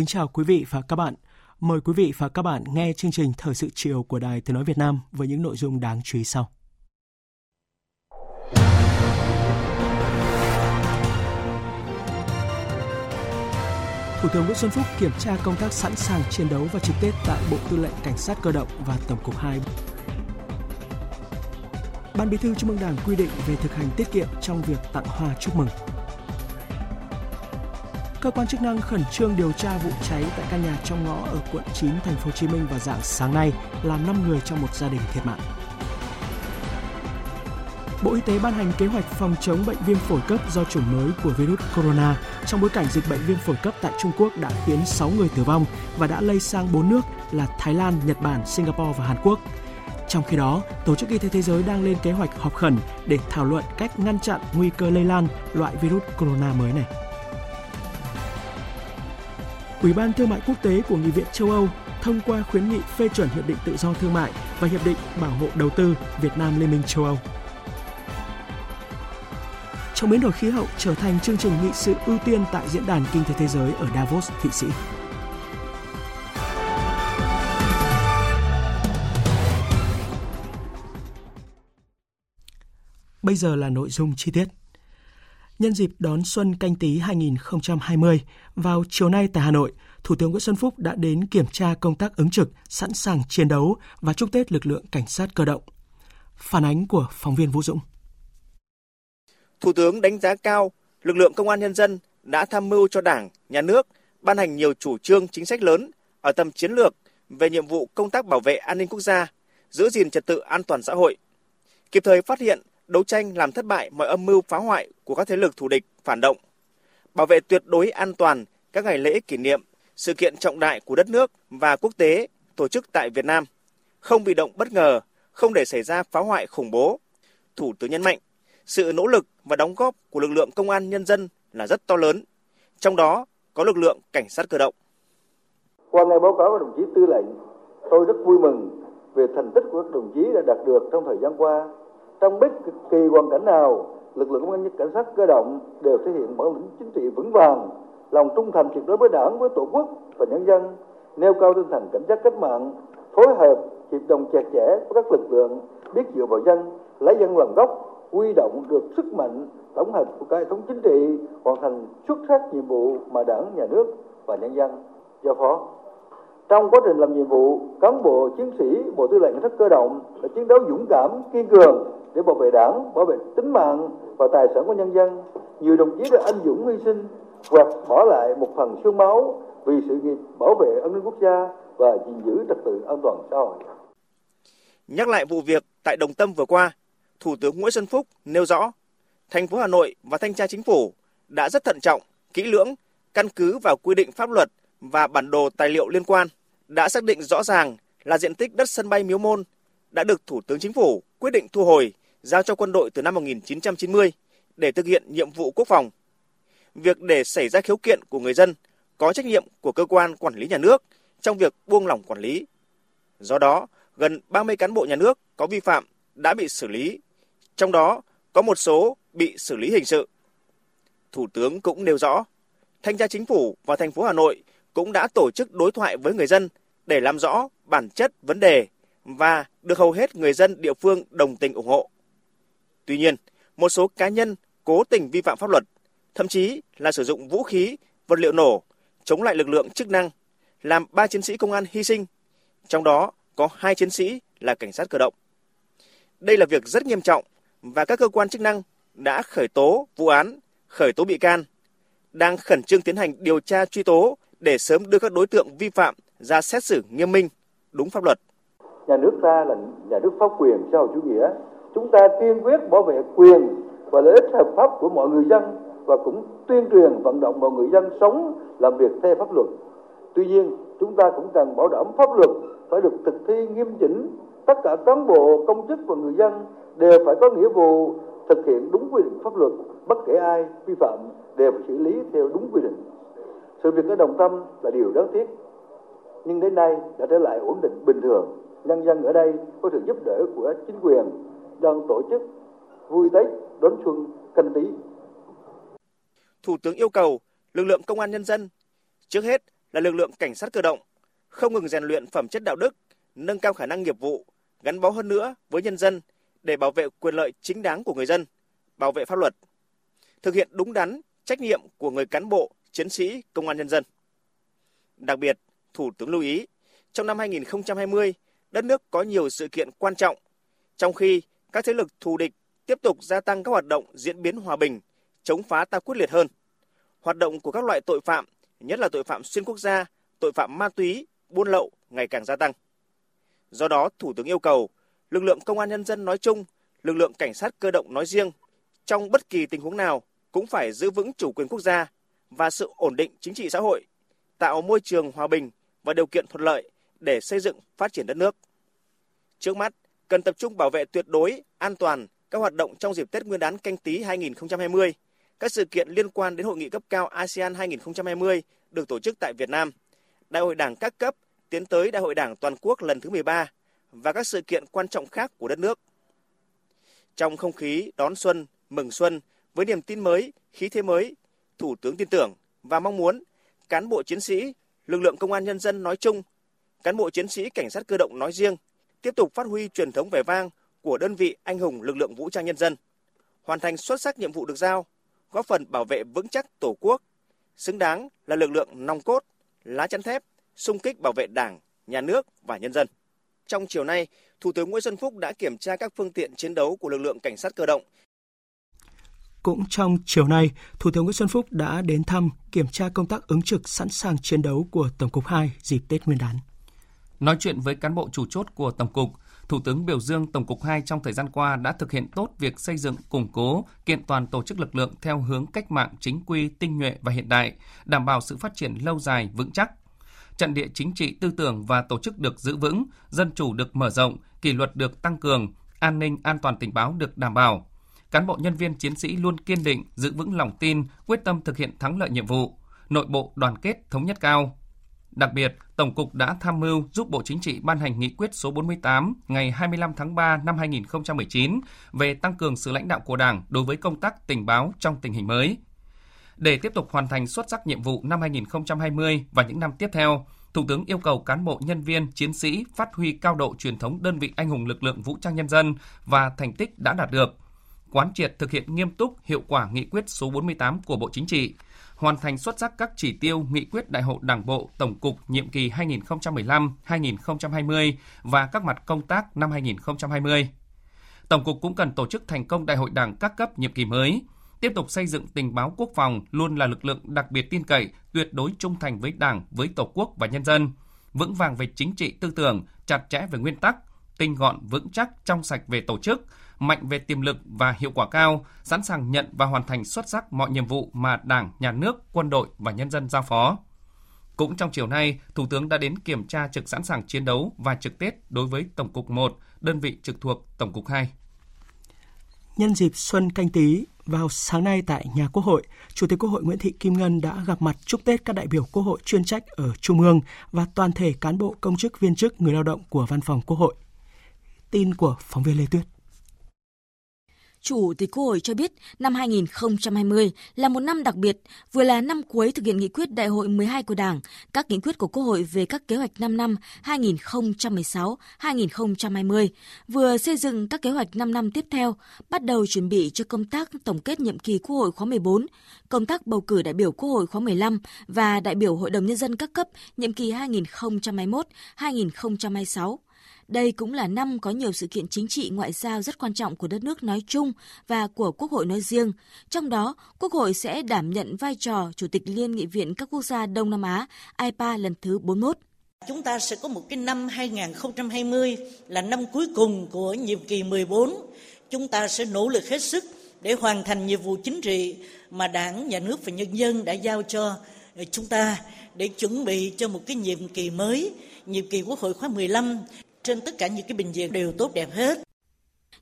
Kính chào quý vị và các bạn. Mời quý vị và các bạn nghe chương trình Thời sự chiều của Đài Tiếng Nói Việt Nam với những nội dung đáng chú ý sau. Thủ tướng Nguyễn Xuân Phúc kiểm tra công tác sẵn sàng chiến đấu và trực Tết tại Bộ Tư lệnh Cảnh sát Cơ động và Tổng cục 2. Ban Bí thư Trung ương Đảng quy định về thực hành tiết kiệm trong việc tặng hoa chúc mừng cơ quan chức năng khẩn trương điều tra vụ cháy tại căn nhà trong ngõ ở quận 9 thành phố Hồ Chí Minh vào dạng sáng nay, làm 5 người trong một gia đình thiệt mạng. Bộ Y tế ban hành kế hoạch phòng chống bệnh viêm phổi cấp do chủng mới của virus corona trong bối cảnh dịch bệnh viêm phổi cấp tại Trung Quốc đã khiến 6 người tử vong và đã lây sang 4 nước là Thái Lan, Nhật Bản, Singapore và Hàn Quốc. Trong khi đó, Tổ chức Y tế Thế giới đang lên kế hoạch họp khẩn để thảo luận cách ngăn chặn nguy cơ lây lan loại virus corona mới này. Ủy ban Thương mại Quốc tế của Nghị viện châu Âu thông qua khuyến nghị phê chuẩn Hiệp định Tự do Thương mại và Hiệp định Bảo hộ Đầu tư Việt Nam Liên minh châu Âu. Trong biến đổi khí hậu trở thành chương trình nghị sự ưu tiên tại Diễn đàn Kinh tế Thế giới ở Davos, Thụy Sĩ. Bây giờ là nội dung chi tiết. Nhân dịp đón xuân canh tí 2020, vào chiều nay tại Hà Nội, Thủ tướng Nguyễn Xuân Phúc đã đến kiểm tra công tác ứng trực, sẵn sàng chiến đấu và chúc Tết lực lượng cảnh sát cơ động. Phản ánh của phóng viên Vũ Dũng. Thủ tướng đánh giá cao lực lượng công an nhân dân đã tham mưu cho Đảng, Nhà nước ban hành nhiều chủ trương chính sách lớn ở tầm chiến lược về nhiệm vụ công tác bảo vệ an ninh quốc gia, giữ gìn trật tự an toàn xã hội, kịp thời phát hiện, đấu tranh làm thất bại mọi âm mưu phá hoại của các thế lực thù địch, phản động, bảo vệ tuyệt đối an toàn các ngày lễ kỷ niệm, sự kiện trọng đại của đất nước và quốc tế tổ chức tại Việt Nam, không bị động bất ngờ, không để xảy ra phá hoại khủng bố. Thủ tướng nhấn mạnh, sự nỗ lực và đóng góp của lực lượng công an nhân dân là rất to lớn, trong đó có lực lượng cảnh sát cơ động. Qua nghe báo cáo của đồng chí tư lệnh, tôi rất vui mừng về thành tích của các đồng chí đã đạt được trong thời gian qua. Trong bất kỳ hoàn cảnh nào, lực lượng công an nhân cảnh sát cơ động đều thể hiện bản lĩnh chính trị vững vàng, lòng trung thành tuyệt đối với đảng, với tổ quốc và nhân dân, nêu cao tinh thần cảnh giác cách mạng, phối hợp hiệp đồng chặt chẽ với các lực lượng, biết dựa vào dân, lấy dân làm gốc, huy động được sức mạnh tổng hợp của cả hệ thống chính trị, hoàn thành xuất sắc nhiệm vụ mà đảng, nhà nước và nhân dân giao phó. Trong quá trình làm nhiệm vụ, cán bộ chiến sĩ Bộ Tư lệnh Cảnh sát cơ động đã chiến đấu dũng cảm, kiên cường để bảo vệ đảng, bảo vệ tính mạng và tài sản của nhân dân. Nhiều đồng chí đã anh dũng hy sinh hoặc bỏ lại một phần xương máu vì sự nghiệp bảo vệ an ninh quốc gia và gìn giữ trật tự an toàn xã hội. Nhắc lại vụ việc tại Đồng Tâm vừa qua, Thủ tướng Nguyễn Xuân Phúc nêu rõ, thành phố Hà Nội và thanh tra chính phủ đã rất thận trọng, kỹ lưỡng, căn cứ vào quy định pháp luật và bản đồ tài liệu liên quan, đã xác định rõ ràng là diện tích đất sân bay Miếu Môn đã được Thủ tướng Chính phủ quyết định thu hồi giao cho quân đội từ năm 1990 để thực hiện nhiệm vụ quốc phòng. Việc để xảy ra khiếu kiện của người dân có trách nhiệm của cơ quan quản lý nhà nước trong việc buông lỏng quản lý. Do đó, gần 30 cán bộ nhà nước có vi phạm đã bị xử lý, trong đó có một số bị xử lý hình sự. Thủ tướng cũng nêu rõ, Thanh tra Chính phủ và thành phố Hà Nội cũng đã tổ chức đối thoại với người dân để làm rõ bản chất vấn đề và được hầu hết người dân địa phương đồng tình ủng hộ. Tuy nhiên, một số cá nhân cố tình vi phạm pháp luật, thậm chí là sử dụng vũ khí, vật liệu nổ chống lại lực lượng chức năng, làm ba chiến sĩ công an hy sinh, trong đó có hai chiến sĩ là cảnh sát cơ động. Đây là việc rất nghiêm trọng và các cơ quan chức năng đã khởi tố vụ án, khởi tố bị can, đang khẩn trương tiến hành điều tra truy tố để sớm đưa các đối tượng vi phạm ra xét xử nghiêm minh, đúng pháp luật. Nhà nước ta là nhà nước pháp quyền xã hội chủ nghĩa. Chúng ta kiên quyết bảo vệ quyền và lợi ích hợp pháp của mọi người dân và cũng tuyên truyền vận động mọi người dân sống làm việc theo pháp luật. Tuy nhiên, chúng ta cũng cần bảo đảm pháp luật phải được thực thi nghiêm chỉnh. Tất cả cán bộ, công chức và người dân đều phải có nghĩa vụ thực hiện đúng quy định pháp luật, bất kể ai vi phạm đều phải xử lý theo đúng quy định. Sự việc ở Đồng Tâm là điều đáng tiếc, nhưng đến nay đã trở lại ổn định bình thường. Nhân dân ở đây có sự giúp đỡ của chính quyền đang tổ chức vui Tết đón xuân canh tí. Thủ tướng yêu cầu lực lượng công an nhân dân trước hết là lực lượng cảnh sát cơ động không ngừng rèn luyện phẩm chất đạo đức, nâng cao khả năng nghiệp vụ, gắn bó hơn nữa với nhân dân để bảo vệ quyền lợi chính đáng của người dân, bảo vệ pháp luật, thực hiện đúng đắn trách nhiệm của người cán bộ, chiến sĩ công an nhân dân. Đặc biệt, Thủ tướng lưu ý, trong năm 2020, đất nước có nhiều sự kiện quan trọng, trong khi các thế lực thù địch tiếp tục gia tăng các hoạt động diễn biến hòa bình, chống phá ta quyết liệt hơn. Hoạt động của các loại tội phạm, nhất là tội phạm xuyên quốc gia, tội phạm ma túy, buôn lậu ngày càng gia tăng. Do đó, Thủ tướng yêu cầu lực lượng công an nhân dân nói chung, lực lượng cảnh sát cơ động nói riêng, trong bất kỳ tình huống nào cũng phải giữ vững chủ quyền quốc gia và sự ổn định chính trị xã hội, tạo môi trường hòa bình và điều kiện thuận lợi để xây dựng phát triển đất nước. Trước mắt, cần tập trung bảo vệ tuyệt đối an toàn các hoạt động trong dịp Tết Nguyên đán canh tí 2020, các sự kiện liên quan đến hội nghị cấp cao ASEAN 2020 được tổ chức tại Việt Nam, Đại hội Đảng các cấp tiến tới Đại hội Đảng toàn quốc lần thứ 13 và các sự kiện quan trọng khác của đất nước. Trong không khí đón xuân, mừng xuân với niềm tin mới, khí thế mới, Thủ tướng tin tưởng và mong muốn cán bộ chiến sĩ, lực lượng công an nhân dân nói chung, cán bộ chiến sĩ cảnh sát cơ động nói riêng tiếp tục phát huy truyền thống vẻ vang của đơn vị anh hùng lực lượng vũ trang nhân dân, hoàn thành xuất sắc nhiệm vụ được giao, góp phần bảo vệ vững chắc Tổ quốc, xứng đáng là lực lượng nòng cốt, lá chắn thép, xung kích bảo vệ Đảng, nhà nước và nhân dân. Trong chiều nay, Thủ tướng Nguyễn Xuân Phúc đã kiểm tra các phương tiện chiến đấu của lực lượng cảnh sát cơ động. Cũng trong chiều nay, Thủ tướng Nguyễn Xuân Phúc đã đến thăm kiểm tra công tác ứng trực sẵn sàng chiến đấu của Tổng cục 2 dịp Tết Nguyên đán. Nói chuyện với cán bộ chủ chốt của Tổng cục, Thủ tướng biểu dương Tổng cục 2 trong thời gian qua đã thực hiện tốt việc xây dựng, củng cố, kiện toàn tổ chức lực lượng theo hướng cách mạng chính quy, tinh nhuệ và hiện đại, đảm bảo sự phát triển lâu dài, vững chắc. Trận địa chính trị tư tưởng và tổ chức được giữ vững, dân chủ được mở rộng, kỷ luật được tăng cường, an ninh an toàn tình báo được đảm bảo. Cán bộ nhân viên chiến sĩ luôn kiên định, giữ vững lòng tin, quyết tâm thực hiện thắng lợi nhiệm vụ, nội bộ đoàn kết thống nhất cao, Đặc biệt, Tổng cục đã tham mưu giúp Bộ Chính trị ban hành nghị quyết số 48 ngày 25 tháng 3 năm 2019 về tăng cường sự lãnh đạo của Đảng đối với công tác tình báo trong tình hình mới. Để tiếp tục hoàn thành xuất sắc nhiệm vụ năm 2020 và những năm tiếp theo, Thủ tướng yêu cầu cán bộ nhân viên, chiến sĩ phát huy cao độ truyền thống đơn vị anh hùng lực lượng vũ trang nhân dân và thành tích đã đạt được, quán triệt thực hiện nghiêm túc hiệu quả nghị quyết số 48 của Bộ Chính trị, hoàn thành xuất sắc các chỉ tiêu nghị quyết Đại hội Đảng bộ Tổng cục nhiệm kỳ 2015-2020 và các mặt công tác năm 2020. Tổng cục cũng cần tổ chức thành công Đại hội Đảng các cấp nhiệm kỳ mới, tiếp tục xây dựng tình báo quốc phòng luôn là lực lượng đặc biệt tin cậy, tuyệt đối trung thành với Đảng, với Tổ quốc và nhân dân, vững vàng về chính trị tư tưởng, chặt chẽ về nguyên tắc, tinh gọn vững chắc trong sạch về tổ chức, mạnh về tiềm lực và hiệu quả cao, sẵn sàng nhận và hoàn thành xuất sắc mọi nhiệm vụ mà Đảng, Nhà nước, quân đội và nhân dân giao phó. Cũng trong chiều nay, Thủ tướng đã đến kiểm tra trực sẵn sàng chiến đấu và trực Tết đối với Tổng cục 1, đơn vị trực thuộc Tổng cục 2. Nhân dịp Xuân Canh tí, vào sáng nay tại nhà Quốc hội, Chủ tịch Quốc hội Nguyễn Thị Kim Ngân đã gặp mặt chúc Tết các đại biểu Quốc hội chuyên trách ở Trung ương và toàn thể cán bộ công chức viên chức người lao động của Văn phòng Quốc hội. Tin của phóng viên Lê Tuyết. Chủ tịch Quốc hội cho biết năm 2020 là một năm đặc biệt, vừa là năm cuối thực hiện nghị quyết đại hội 12 của Đảng, các nghị quyết của Quốc hội về các kế hoạch 5 năm 2016-2020, vừa xây dựng các kế hoạch 5 năm tiếp theo, bắt đầu chuẩn bị cho công tác tổng kết nhiệm kỳ Quốc hội khóa 14, công tác bầu cử đại biểu Quốc hội khóa 15 và đại biểu Hội đồng Nhân dân các cấp nhiệm kỳ 2021-2026 đây cũng là năm có nhiều sự kiện chính trị ngoại giao rất quan trọng của đất nước nói chung và của Quốc hội nói riêng. Trong đó, Quốc hội sẽ đảm nhận vai trò Chủ tịch Liên nghị viện các quốc gia Đông Nam Á IPA lần thứ 41. Chúng ta sẽ có một cái năm 2020 là năm cuối cùng của nhiệm kỳ 14. Chúng ta sẽ nỗ lực hết sức để hoàn thành nhiệm vụ chính trị mà Đảng, Nhà nước và nhân dân đã giao cho chúng ta để chuẩn bị cho một cái nhiệm kỳ mới, nhiệm kỳ Quốc hội khóa 15 trên tất cả những cái bình diện đều tốt đẹp hết.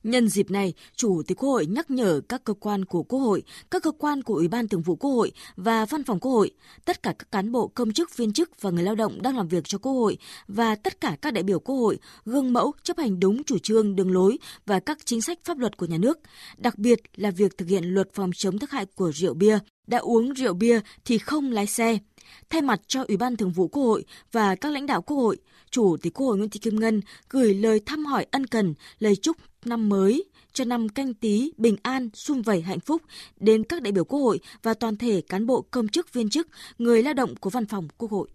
Nhân dịp này, Chủ tịch Quốc hội nhắc nhở các cơ quan của Quốc hội, các cơ quan của Ủy ban Thường vụ Quốc hội và Văn phòng Quốc hội, tất cả các cán bộ công chức, viên chức và người lao động đang làm việc cho Quốc hội và tất cả các đại biểu Quốc hội gương mẫu chấp hành đúng chủ trương, đường lối và các chính sách pháp luật của nhà nước, đặc biệt là việc thực hiện luật phòng chống tác hại của rượu bia. Đã uống rượu bia thì không lái xe. Thay mặt cho Ủy ban Thường vụ Quốc hội và các lãnh đạo Quốc hội, Chủ tịch Quốc hội Nguyễn Thị Kim Ngân gửi lời thăm hỏi ân cần, lời chúc năm mới cho năm canh tí bình an, sum vầy hạnh phúc đến các đại biểu Quốc hội và toàn thể cán bộ công chức viên chức, người lao động của Văn phòng Quốc hội.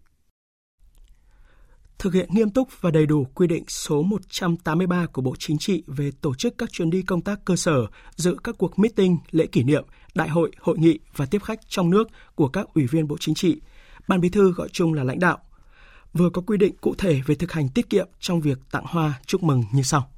Thực hiện nghiêm túc và đầy đủ quy định số 183 của Bộ Chính trị về tổ chức các chuyến đi công tác cơ sở, dự các cuộc meeting, lễ kỷ niệm, đại hội, hội nghị và tiếp khách trong nước của các ủy viên Bộ Chính trị. Ban Bí thư gọi chung là lãnh đạo. Vừa có quy định cụ thể về thực hành tiết kiệm trong việc tặng hoa chúc mừng như sau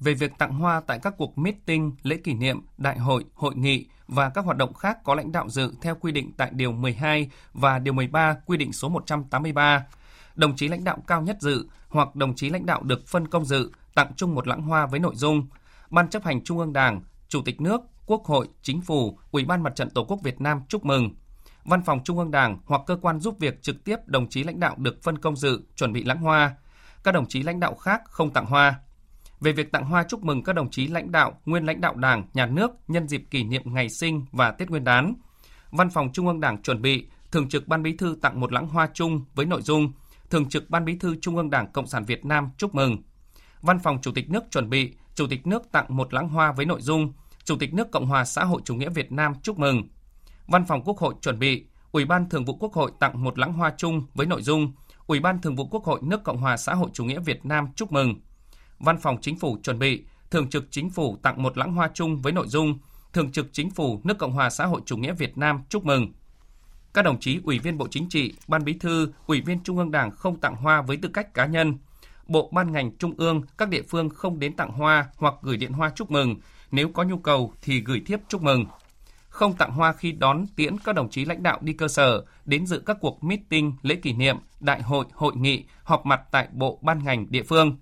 về việc tặng hoa tại các cuộc meeting, lễ kỷ niệm, đại hội, hội nghị và các hoạt động khác có lãnh đạo dự theo quy định tại Điều 12 và Điều 13 quy định số 183. Đồng chí lãnh đạo cao nhất dự hoặc đồng chí lãnh đạo được phân công dự tặng chung một lãng hoa với nội dung Ban chấp hành Trung ương Đảng, Chủ tịch nước, Quốc hội, Chính phủ, Ủy ban Mặt trận Tổ quốc Việt Nam chúc mừng. Văn phòng Trung ương Đảng hoặc cơ quan giúp việc trực tiếp đồng chí lãnh đạo được phân công dự chuẩn bị lãng hoa. Các đồng chí lãnh đạo khác không tặng hoa về việc tặng hoa chúc mừng các đồng chí lãnh đạo, nguyên lãnh đạo Đảng, Nhà nước nhân dịp kỷ niệm ngày sinh và Tết Nguyên đán. Văn phòng Trung ương Đảng chuẩn bị Thường trực Ban Bí thư tặng một lãng hoa chung với nội dung Thường trực Ban Bí thư Trung ương Đảng Cộng sản Việt Nam chúc mừng. Văn phòng Chủ tịch nước chuẩn bị Chủ tịch nước tặng một lãng hoa với nội dung Chủ tịch nước Cộng hòa xã hội chủ nghĩa Việt Nam chúc mừng. Văn phòng Quốc hội chuẩn bị Ủy ban Thường vụ Quốc hội tặng một lãng hoa chung với nội dung Ủy ban Thường vụ Quốc hội nước Cộng hòa xã hội chủ nghĩa Việt Nam chúc mừng. Văn phòng Chính phủ chuẩn bị Thường trực Chính phủ tặng một lãng hoa chung với nội dung Thường trực Chính phủ nước Cộng hòa xã hội chủ nghĩa Việt Nam chúc mừng. Các đồng chí Ủy viên Bộ Chính trị, Ban Bí thư, Ủy viên Trung ương Đảng không tặng hoa với tư cách cá nhân. Bộ ban ngành trung ương, các địa phương không đến tặng hoa hoặc gửi điện hoa chúc mừng. Nếu có nhu cầu thì gửi thiếp chúc mừng. Không tặng hoa khi đón tiễn các đồng chí lãnh đạo đi cơ sở, đến dự các cuộc meeting, lễ kỷ niệm, đại hội, hội nghị, họp mặt tại bộ ban ngành địa phương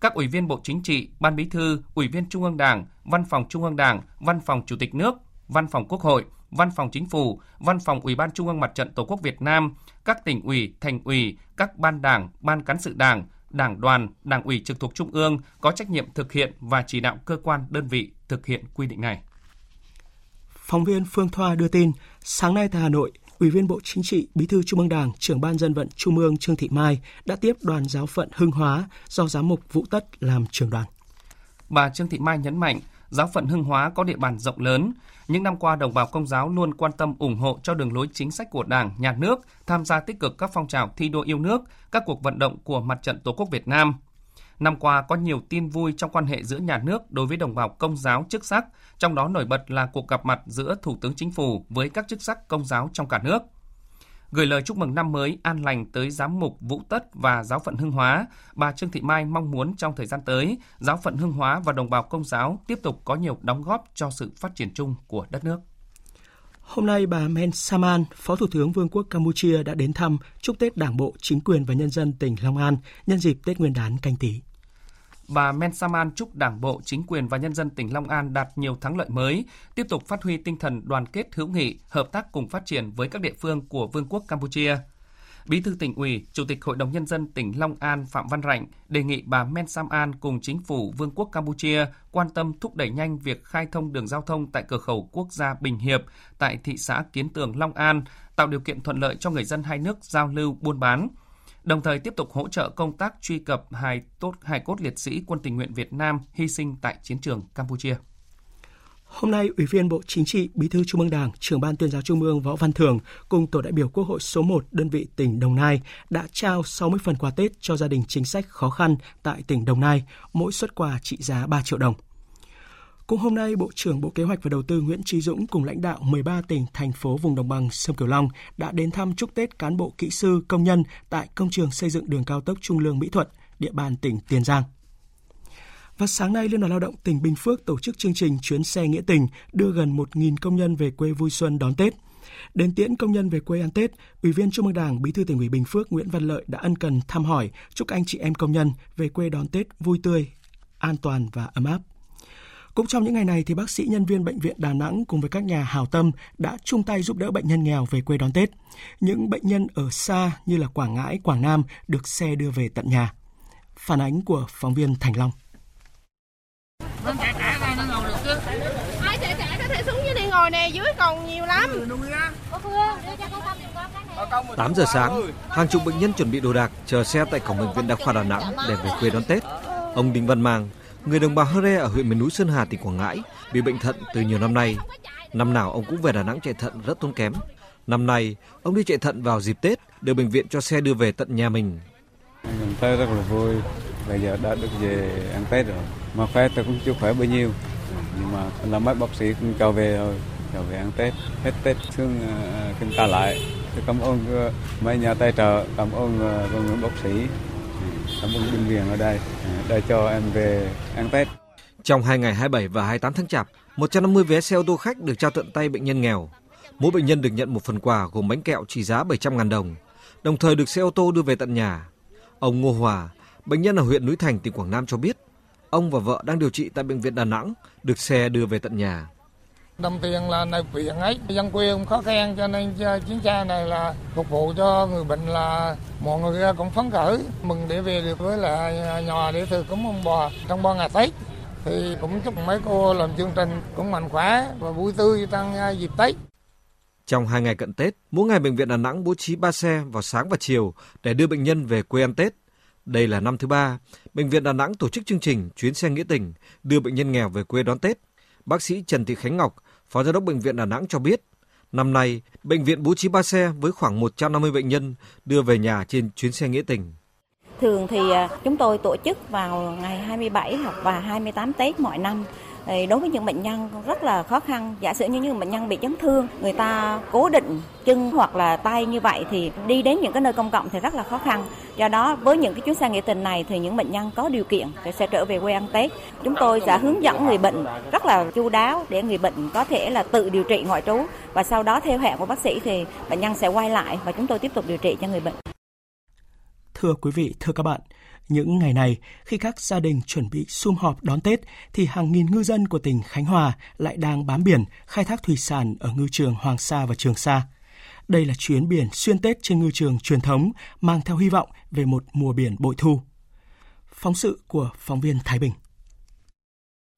các ủy viên Bộ Chính trị, Ban Bí thư, Ủy viên Trung ương Đảng, Văn phòng Trung ương Đảng, Văn phòng Chủ tịch nước, Văn phòng Quốc hội, Văn phòng Chính phủ, Văn phòng Ủy ban Trung ương Mặt trận Tổ quốc Việt Nam, các tỉnh ủy, thành ủy, các ban đảng, ban cán sự đảng, đảng đoàn, đảng ủy trực thuộc Trung ương có trách nhiệm thực hiện và chỉ đạo cơ quan đơn vị thực hiện quy định này. Phóng viên Phương Thoa đưa tin, sáng nay tại Hà Nội, Ủy viên Bộ Chính trị, Bí thư Trung ương Đảng, trưởng ban dân vận Trung ương Trương Thị Mai đã tiếp đoàn giáo phận Hưng Hóa do giám mục Vũ Tất làm trưởng đoàn. Bà Trương Thị Mai nhấn mạnh, giáo phận Hưng Hóa có địa bàn rộng lớn. Những năm qua, đồng bào công giáo luôn quan tâm ủng hộ cho đường lối chính sách của Đảng, Nhà nước, tham gia tích cực các phong trào thi đua yêu nước, các cuộc vận động của Mặt trận Tổ quốc Việt Nam – Năm qua có nhiều tin vui trong quan hệ giữa nhà nước đối với đồng bào công giáo chức sắc, trong đó nổi bật là cuộc gặp mặt giữa Thủ tướng Chính phủ với các chức sắc công giáo trong cả nước. Gửi lời chúc mừng năm mới an lành tới giám mục Vũ Tất và giáo phận Hưng Hóa, bà Trương Thị Mai mong muốn trong thời gian tới, giáo phận Hưng Hóa và đồng bào công giáo tiếp tục có nhiều đóng góp cho sự phát triển chung của đất nước. Hôm nay, bà Men Saman, Phó Thủ tướng Vương quốc Campuchia đã đến thăm, chúc Tết Đảng bộ, chính quyền và nhân dân tỉnh Long An nhân dịp Tết Nguyên đán canh tí bà Men Saman chúc Đảng bộ, chính quyền và nhân dân tỉnh Long An đạt nhiều thắng lợi mới, tiếp tục phát huy tinh thần đoàn kết hữu nghị, hợp tác cùng phát triển với các địa phương của Vương quốc Campuchia. Bí thư tỉnh ủy, Chủ tịch Hội đồng Nhân dân tỉnh Long An Phạm Văn Rạnh đề nghị bà Men Sam An cùng chính phủ Vương quốc Campuchia quan tâm thúc đẩy nhanh việc khai thông đường giao thông tại cửa khẩu quốc gia Bình Hiệp tại thị xã Kiến Tường Long An, tạo điều kiện thuận lợi cho người dân hai nước giao lưu buôn bán, đồng thời tiếp tục hỗ trợ công tác truy cập hài tốt hài cốt liệt sĩ quân tình nguyện Việt Nam hy sinh tại chiến trường Campuchia. Hôm nay, Ủy viên Bộ Chính trị, Bí thư Trung ương Đảng, trưởng ban tuyên giáo Trung ương Võ Văn Thưởng cùng tổ đại biểu Quốc hội số 1 đơn vị tỉnh Đồng Nai đã trao 60 phần quà Tết cho gia đình chính sách khó khăn tại tỉnh Đồng Nai, mỗi xuất quà trị giá 3 triệu đồng. Cũng hôm nay, Bộ trưởng Bộ Kế hoạch và Đầu tư Nguyễn Trí Dũng cùng lãnh đạo 13 tỉnh, thành phố vùng đồng bằng sông Cửu Long đã đến thăm chúc Tết cán bộ kỹ sư, công nhân tại công trường xây dựng đường cao tốc Trung Lương Mỹ Thuận, địa bàn tỉnh Tiền Giang. Và sáng nay, Liên đoàn Lao động tỉnh Bình Phước tổ chức chương trình chuyến xe nghĩa tình đưa gần 1.000 công nhân về quê vui xuân đón Tết. Đến tiễn công nhân về quê ăn Tết, Ủy viên Trung ương Đảng, Bí thư tỉnh ủy Bình Phước Nguyễn Văn Lợi đã ân cần thăm hỏi, chúc anh chị em công nhân về quê đón Tết vui tươi, an toàn và ấm áp. Cũng trong những ngày này thì bác sĩ nhân viên bệnh viện Đà Nẵng cùng với các nhà hảo tâm đã chung tay giúp đỡ bệnh nhân nghèo về quê đón Tết. Những bệnh nhân ở xa như là Quảng Ngãi, Quảng Nam được xe đưa về tận nhà. Phản ánh của phóng viên Thành Long. Nó ngồi nè, dưới còn nhiều lắm. 8 giờ sáng, hàng chục bệnh nhân chuẩn bị đồ đạc chờ xe tại cổng bệnh viện Đa khoa Đà Nẵng để về quê đón Tết. Ông Đinh Văn Mang, người đồng bào Hơ Re ở huyện miền núi Sơn Hà, tỉnh Quảng Ngãi, bị bệnh thận từ nhiều năm nay. Năm nào ông cũng về Đà Nẵng chạy thận rất tốn kém. Năm nay, ông đi chạy thận vào dịp Tết, được bệnh viện cho xe đưa về tận nhà mình. Mình thấy rất là vui, bây giờ đã được về ăn Tết rồi. Mà khỏe tôi cũng chưa khỏe bao nhiêu, nhưng mà làm mấy bác sĩ cũng cho về rồi, cho về ăn Tết. Hết Tết thương à, à, kinh ta lại. Tôi cảm ơn à, mấy nhà tài trợ, cảm ơn uh, con bác sĩ, cảm ơn bệnh viện ở đây à, đã cho em về ăn Tết. Trong hai ngày 27 và 28 tháng Chạp, 150 vé xe ô tô khách được trao tận tay bệnh nhân nghèo. Mỗi bệnh nhân được nhận một phần quà gồm bánh kẹo trị giá 700.000 đồng, đồng thời được xe ô tô đưa về tận nhà. Ông Ngô Hòa, bệnh nhân ở huyện Núi Thành, tỉnh Quảng Nam cho biết, ông và vợ đang điều trị tại bệnh viện Đà Nẵng, được xe đưa về tận nhà. Đồng tiền là nơi viện ấy, dân quê cũng khó khăn cho nên ờ, chuyến xe này là phục vụ cho người bệnh là mọi người cũng phấn khởi, mừng để về được với lại ờ, nhà để thờ cúng ông bà trong ba ngày Tết. Thì cũng chúc mấy cô làm chương trình cũng mạnh khỏe và vui tươi trong ờ, dịp Tết. Trong hai ngày cận Tết, mỗi ngày bệnh viện Đà Nẵng bố trí 3 xe vào sáng và chiều để đưa bệnh nhân về quê ăn Tết. Đây là năm thứ ba, bệnh viện Đà Nẵng tổ chức chương trình chuyến xe nghĩa tình đưa bệnh nhân nghèo về quê đón Tết. Bác sĩ Trần Thị Khánh Ngọc, Phó Giám đốc Bệnh viện Đà Nẵng cho biết, năm nay, bệnh viện bố trí 3 xe với khoảng 150 bệnh nhân đưa về nhà trên chuyến xe nghĩa tình. Thường thì à, chúng tôi tổ chức vào ngày 27 hoặc và 28 Tết mọi năm đối với những bệnh nhân rất là khó khăn giả sử như những bệnh nhân bị chấn thương người ta cố định chân hoặc là tay như vậy thì đi đến những cái nơi công cộng thì rất là khó khăn. Do đó với những cái chuyến xe nghĩa tình này thì những bệnh nhân có điều kiện sẽ trở về quê ăn tết. Chúng tôi sẽ hướng dẫn người bệnh rất là chu đáo để người bệnh có thể là tự điều trị ngoại trú và sau đó theo hẹn của bác sĩ thì bệnh nhân sẽ quay lại và chúng tôi tiếp tục điều trị cho người bệnh. Thưa quý vị, thưa các bạn, những ngày này, khi các gia đình chuẩn bị sum họp đón Tết, thì hàng nghìn ngư dân của tỉnh Khánh Hòa lại đang bám biển khai thác thủy sản ở ngư trường Hoàng Sa và Trường Sa. Đây là chuyến biển xuyên Tết trên ngư trường truyền thống, mang theo hy vọng về một mùa biển bội thu. Phóng sự của phóng viên Thái Bình.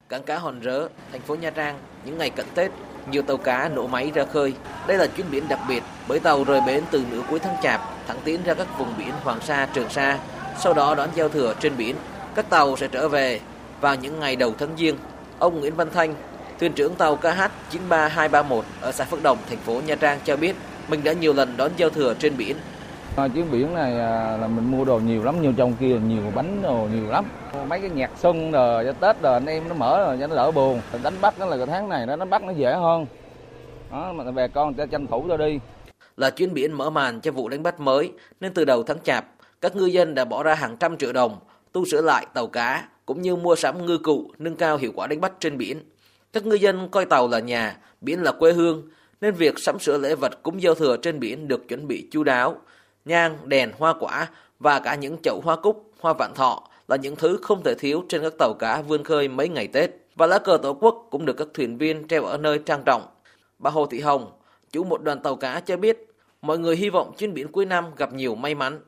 Cảng cá Hòn Rớ, thành phố Nha Trang, những ngày cận Tết, nhiều tàu cá nổ máy ra khơi. Đây là chuyến biển đặc biệt bởi tàu rời bến từ nửa cuối tháng Chạp, thẳng tiến ra các vùng biển Hoàng Sa, Trường Sa, sau đó đón giao thừa trên biển. Các tàu sẽ trở về vào những ngày đầu tháng Giêng. Ông Nguyễn Văn Thanh, thuyền trưởng tàu KH93231 ở xã Phước Đồng, thành phố Nha Trang cho biết mình đã nhiều lần đón giao thừa trên biển. À, chuyến biển này à, là mình mua đồ nhiều lắm, nhiều trong kia nhiều bánh đồ nhiều lắm. Mấy cái nhạc xuân rồi cho Tết rồi anh em nó mở rồi cho nó đỡ buồn. Đánh bắt nó là cái tháng này nó đánh bắt nó dễ hơn. Đó, mà về con sẽ tranh thủ cho đi. Là chuyến biển mở màn cho vụ đánh bắt mới nên từ đầu tháng Chạp, các ngư dân đã bỏ ra hàng trăm triệu đồng tu sửa lại tàu cá cũng như mua sắm ngư cụ nâng cao hiệu quả đánh bắt trên biển. Các ngư dân coi tàu là nhà, biển là quê hương nên việc sắm sửa lễ vật cúng giao thừa trên biển được chuẩn bị chu đáo. Nhang, đèn, hoa quả và cả những chậu hoa cúc, hoa vạn thọ là những thứ không thể thiếu trên các tàu cá vươn khơi mấy ngày Tết. Và lá cờ tổ quốc cũng được các thuyền viên treo ở nơi trang trọng. Bà Hồ Thị Hồng, chủ một đoàn tàu cá cho biết, mọi người hy vọng chuyến biển cuối năm gặp nhiều may mắn.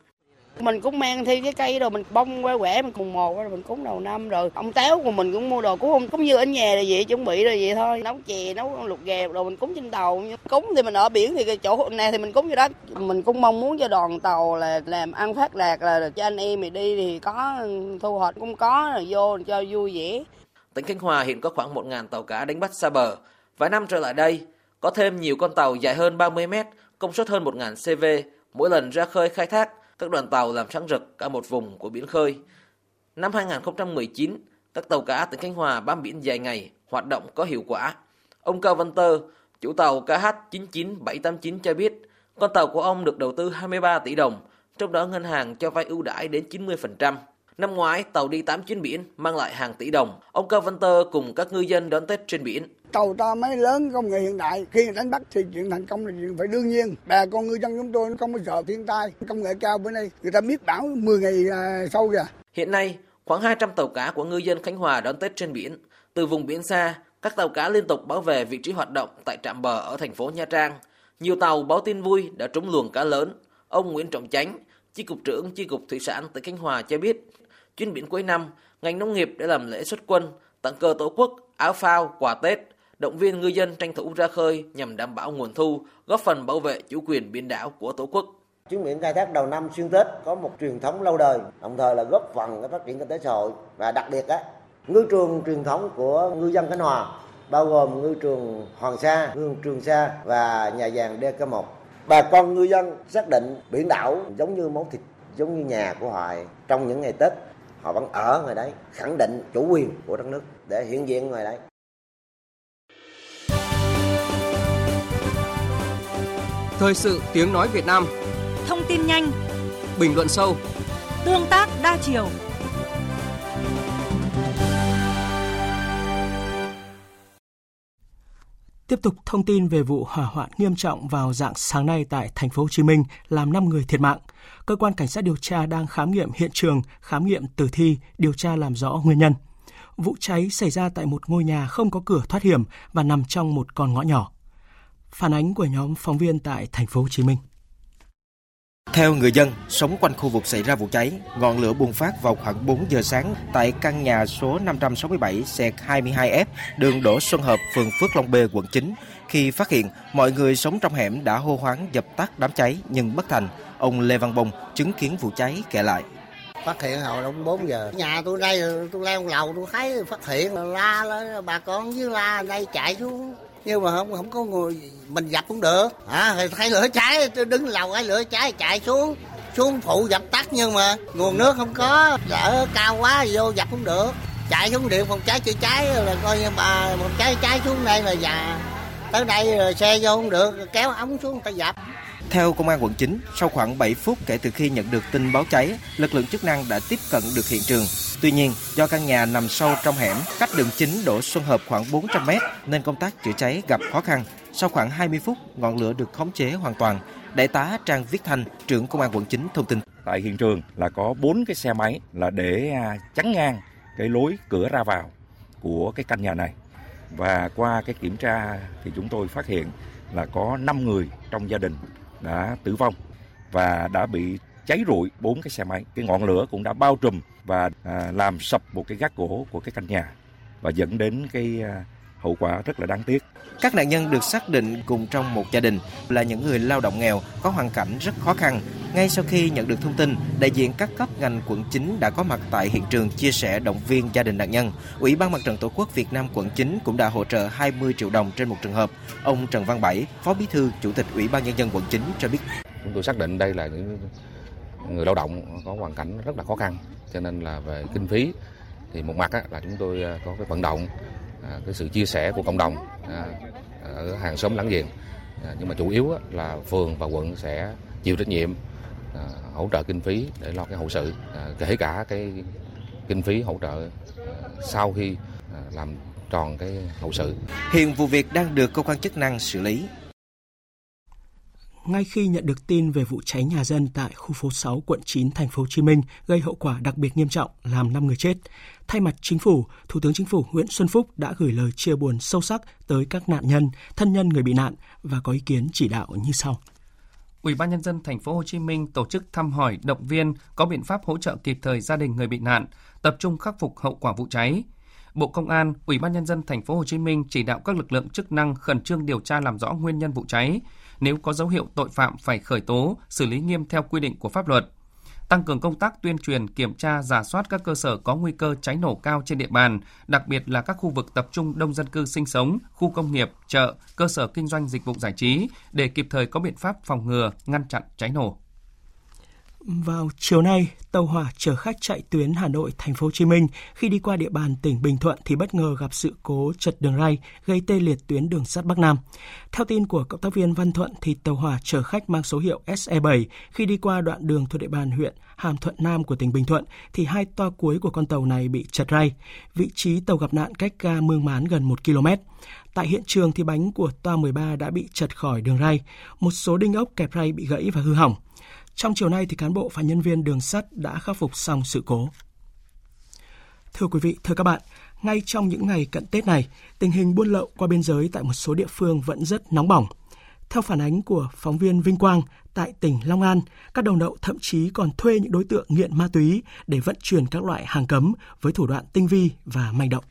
Mình cũng mang theo cái cây rồi mình bông que quẻ mình cùng một rồi mình cúng đầu năm rồi. Ông táo của mình cũng mua đồ cúng không cũng như ở nhà là vậy chuẩn bị rồi vậy thôi. Nấu chè, nấu lục gà rồi mình cúng trên tàu. Cúng thì mình ở biển thì cái chỗ này thì mình cúng vô đó. Mình cũng mong muốn cho đoàn tàu là làm ăn phát đạt là cho anh em mình đi thì có thu hoạch cũng có rồi vô cho vui vẻ. tỉnh Khánh Hòa hiện có khoảng 1.000 tàu cá đánh bắt xa bờ. Vài năm trở lại đây, có thêm nhiều con tàu dài hơn 30 mét, công suất hơn 1.000 CV, mỗi lần ra khơi khai thác, các đoàn tàu làm sáng rực cả một vùng của biển khơi. Năm 2019, các tàu cá tỉnh Khánh Hòa bám biển dài ngày, hoạt động có hiệu quả. Ông Cao Văn Tơ, chủ tàu KH99789 cho biết, con tàu của ông được đầu tư 23 tỷ đồng, trong đó ngân hàng cho vay ưu đãi đến 90%. Năm ngoái, tàu đi 8 chuyến biển mang lại hàng tỷ đồng. Ông Cao Văn Tơ cùng các ngư dân đón Tết trên biển. Tàu ta máy lớn công nghệ hiện đại, khi đánh bắt thì chuyện thành công là chuyện phải đương nhiên. Bà con ngư dân chúng tôi không có sợ thiên tai, công nghệ cao bữa nay người ta biết bão 10 ngày à, sau kìa. Hiện nay, khoảng 200 tàu cá của ngư dân Khánh Hòa đón Tết trên biển. Từ vùng biển xa, các tàu cá liên tục báo về vị trí hoạt động tại trạm bờ ở thành phố Nha Trang. Nhiều tàu báo tin vui đã trúng luồng cá lớn. Ông Nguyễn Trọng Chánh, Chi cục trưởng Chi cục Thủy sản tỉnh Khánh Hòa cho biết, chuyến biển cuối năm, ngành nông nghiệp đã làm lễ xuất quân, tặng cờ tổ quốc, áo phao, quà Tết, động viên ngư dân tranh thủ ra khơi nhằm đảm bảo nguồn thu, góp phần bảo vệ chủ quyền biển đảo của Tổ quốc. Chuyến biển khai thác đầu năm xuyên Tết có một truyền thống lâu đời, đồng thời là góp phần cái phát triển kinh tế xã hội và đặc biệt á, ngư trường truyền thống của ngư dân Khánh Hòa bao gồm ngư trường Hoàng Sa, ngư trường Sa và nhà vàng DK1. Bà con ngư dân xác định biển đảo giống như món thịt, giống như nhà của họ. Trong những ngày Tết, họ vẫn ở ngoài đấy, khẳng định chủ quyền của đất nước để hiện diện ngoài đấy. Thời sự tiếng nói Việt Nam. Thông tin nhanh. Bình luận sâu. Tương tác đa chiều Tiếp tục thông tin về vụ hỏa hoạn nghiêm trọng vào dạng sáng nay tại thành phố Hồ Chí Minh làm 5 người thiệt mạng. Cơ quan cảnh sát điều tra đang khám nghiệm hiện trường, khám nghiệm tử thi, điều tra làm rõ nguyên nhân. Vụ cháy xảy ra tại một ngôi nhà không có cửa thoát hiểm và nằm trong một con ngõ nhỏ. Phản ánh của nhóm phóng viên tại thành phố Hồ Chí Minh. Theo người dân sống quanh khu vực xảy ra vụ cháy, ngọn lửa bùng phát vào khoảng 4 giờ sáng tại căn nhà số 567 22F, đường Đỗ Xuân Hợp, phường Phước Long B, quận 9. Khi phát hiện, mọi người sống trong hẻm đã hô hoáng dập tắt đám cháy nhưng bất thành. Ông Lê Văn Bông chứng kiến vụ cháy kể lại. Phát hiện hồi đúng 4 giờ. Nhà tôi đây, tôi leo lầu tôi thấy phát hiện la, la bà con với la đây chạy xuống nhưng mà không không có người mình dập cũng được. À thay lửa cháy, tôi đứng lầu cái lửa cháy, chạy xuống xuống phụ dập tắt, nhưng mà nguồn nước không có. Lỡ cao quá vô dập cũng được. Chạy xuống điện phòng cháy chữa cháy, là coi như bà phòng cháy cháy xuống đây là già. Tới đây rồi xe vô không được, kéo ống xuống ta dập theo Công an quận 9, sau khoảng 7 phút kể từ khi nhận được tin báo cháy, lực lượng chức năng đã tiếp cận được hiện trường. Tuy nhiên, do căn nhà nằm sâu trong hẻm, cách đường chính Đỗ Xuân Hợp khoảng 400 mét, nên công tác chữa cháy gặp khó khăn. Sau khoảng 20 phút, ngọn lửa được khống chế hoàn toàn. Đại tá Trang Viết Thanh, trưởng Công an quận 9 thông tin. Tại hiện trường là có 4 cái xe máy là để à, chắn ngang cái lối cửa ra vào của cái căn nhà này. Và qua cái kiểm tra thì chúng tôi phát hiện là có 5 người trong gia đình đã tử vong và đã bị cháy rụi bốn cái xe máy. Cái ngọn lửa cũng đã bao trùm và à, làm sập một cái gác gỗ của cái căn nhà và dẫn đến cái à, hậu quả rất là đáng tiếc. Các nạn nhân được xác định cùng trong một gia đình là những người lao động nghèo có hoàn cảnh rất khó khăn. Ngay sau khi nhận được thông tin, đại diện các cấp ngành quận 9 đã có mặt tại hiện trường chia sẻ động viên gia đình nạn nhân. Ủy ban Mặt trận Tổ quốc Việt Nam quận 9 cũng đã hỗ trợ 20 triệu đồng trên một trường hợp. Ông Trần Văn Bảy, Phó Bí thư Chủ tịch Ủy ban nhân dân quận 9 cho biết. Chúng tôi xác định đây là những người lao động có hoàn cảnh rất là khó khăn, cho nên là về kinh phí thì một mặt là chúng tôi có cái vận động À, cái sự chia sẻ của cộng đồng à, ở hàng xóm láng giềng à, nhưng mà chủ yếu là phường và quận sẽ chịu trách nhiệm à, hỗ trợ kinh phí để lo cái hậu sự à, kể cả cái kinh phí hỗ trợ à, sau khi làm tròn cái hậu sự. Hiện vụ việc đang được cơ quan chức năng xử lý ngay khi nhận được tin về vụ cháy nhà dân tại khu phố 6 quận 9 thành phố Hồ Chí Minh gây hậu quả đặc biệt nghiêm trọng làm 5 người chết, thay mặt chính phủ, Thủ tướng Chính phủ Nguyễn Xuân Phúc đã gửi lời chia buồn sâu sắc tới các nạn nhân, thân nhân người bị nạn và có ý kiến chỉ đạo như sau. Ủy ban nhân dân thành phố Hồ Chí Minh tổ chức thăm hỏi, động viên, có biện pháp hỗ trợ kịp thời gia đình người bị nạn, tập trung khắc phục hậu quả vụ cháy. Bộ Công an, Ủy ban nhân dân thành phố Hồ Chí Minh chỉ đạo các lực lượng chức năng khẩn trương điều tra làm rõ nguyên nhân vụ cháy, nếu có dấu hiệu tội phạm phải khởi tố, xử lý nghiêm theo quy định của pháp luật. tăng cường công tác tuyên truyền, kiểm tra, giả soát các cơ sở có nguy cơ cháy nổ cao trên địa bàn, đặc biệt là các khu vực tập trung đông dân cư sinh sống, khu công nghiệp, chợ, cơ sở kinh doanh dịch vụ giải trí để kịp thời có biện pháp phòng ngừa, ngăn chặn cháy nổ. Vào chiều nay, tàu hỏa chở khách chạy tuyến Hà Nội Thành phố Hồ Chí Minh khi đi qua địa bàn tỉnh Bình Thuận thì bất ngờ gặp sự cố chật đường ray gây tê liệt tuyến đường sắt Bắc Nam. Theo tin của cộng tác viên Văn Thuận thì tàu hỏa chở khách mang số hiệu SE7 khi đi qua đoạn đường thuộc địa bàn huyện Hàm Thuận Nam của tỉnh Bình Thuận thì hai toa cuối của con tàu này bị chật ray. Vị trí tàu gặp nạn cách ga Mương Mán gần 1 km. Tại hiện trường thì bánh của toa 13 đã bị chật khỏi đường ray, một số đinh ốc kẹp ray bị gãy và hư hỏng. Trong chiều nay thì cán bộ và nhân viên đường sắt đã khắc phục xong sự cố. Thưa quý vị, thưa các bạn, ngay trong những ngày cận Tết này, tình hình buôn lậu qua biên giới tại một số địa phương vẫn rất nóng bỏng. Theo phản ánh của phóng viên Vinh Quang, tại tỉnh Long An, các đầu nậu thậm chí còn thuê những đối tượng nghiện ma túy để vận chuyển các loại hàng cấm với thủ đoạn tinh vi và manh động.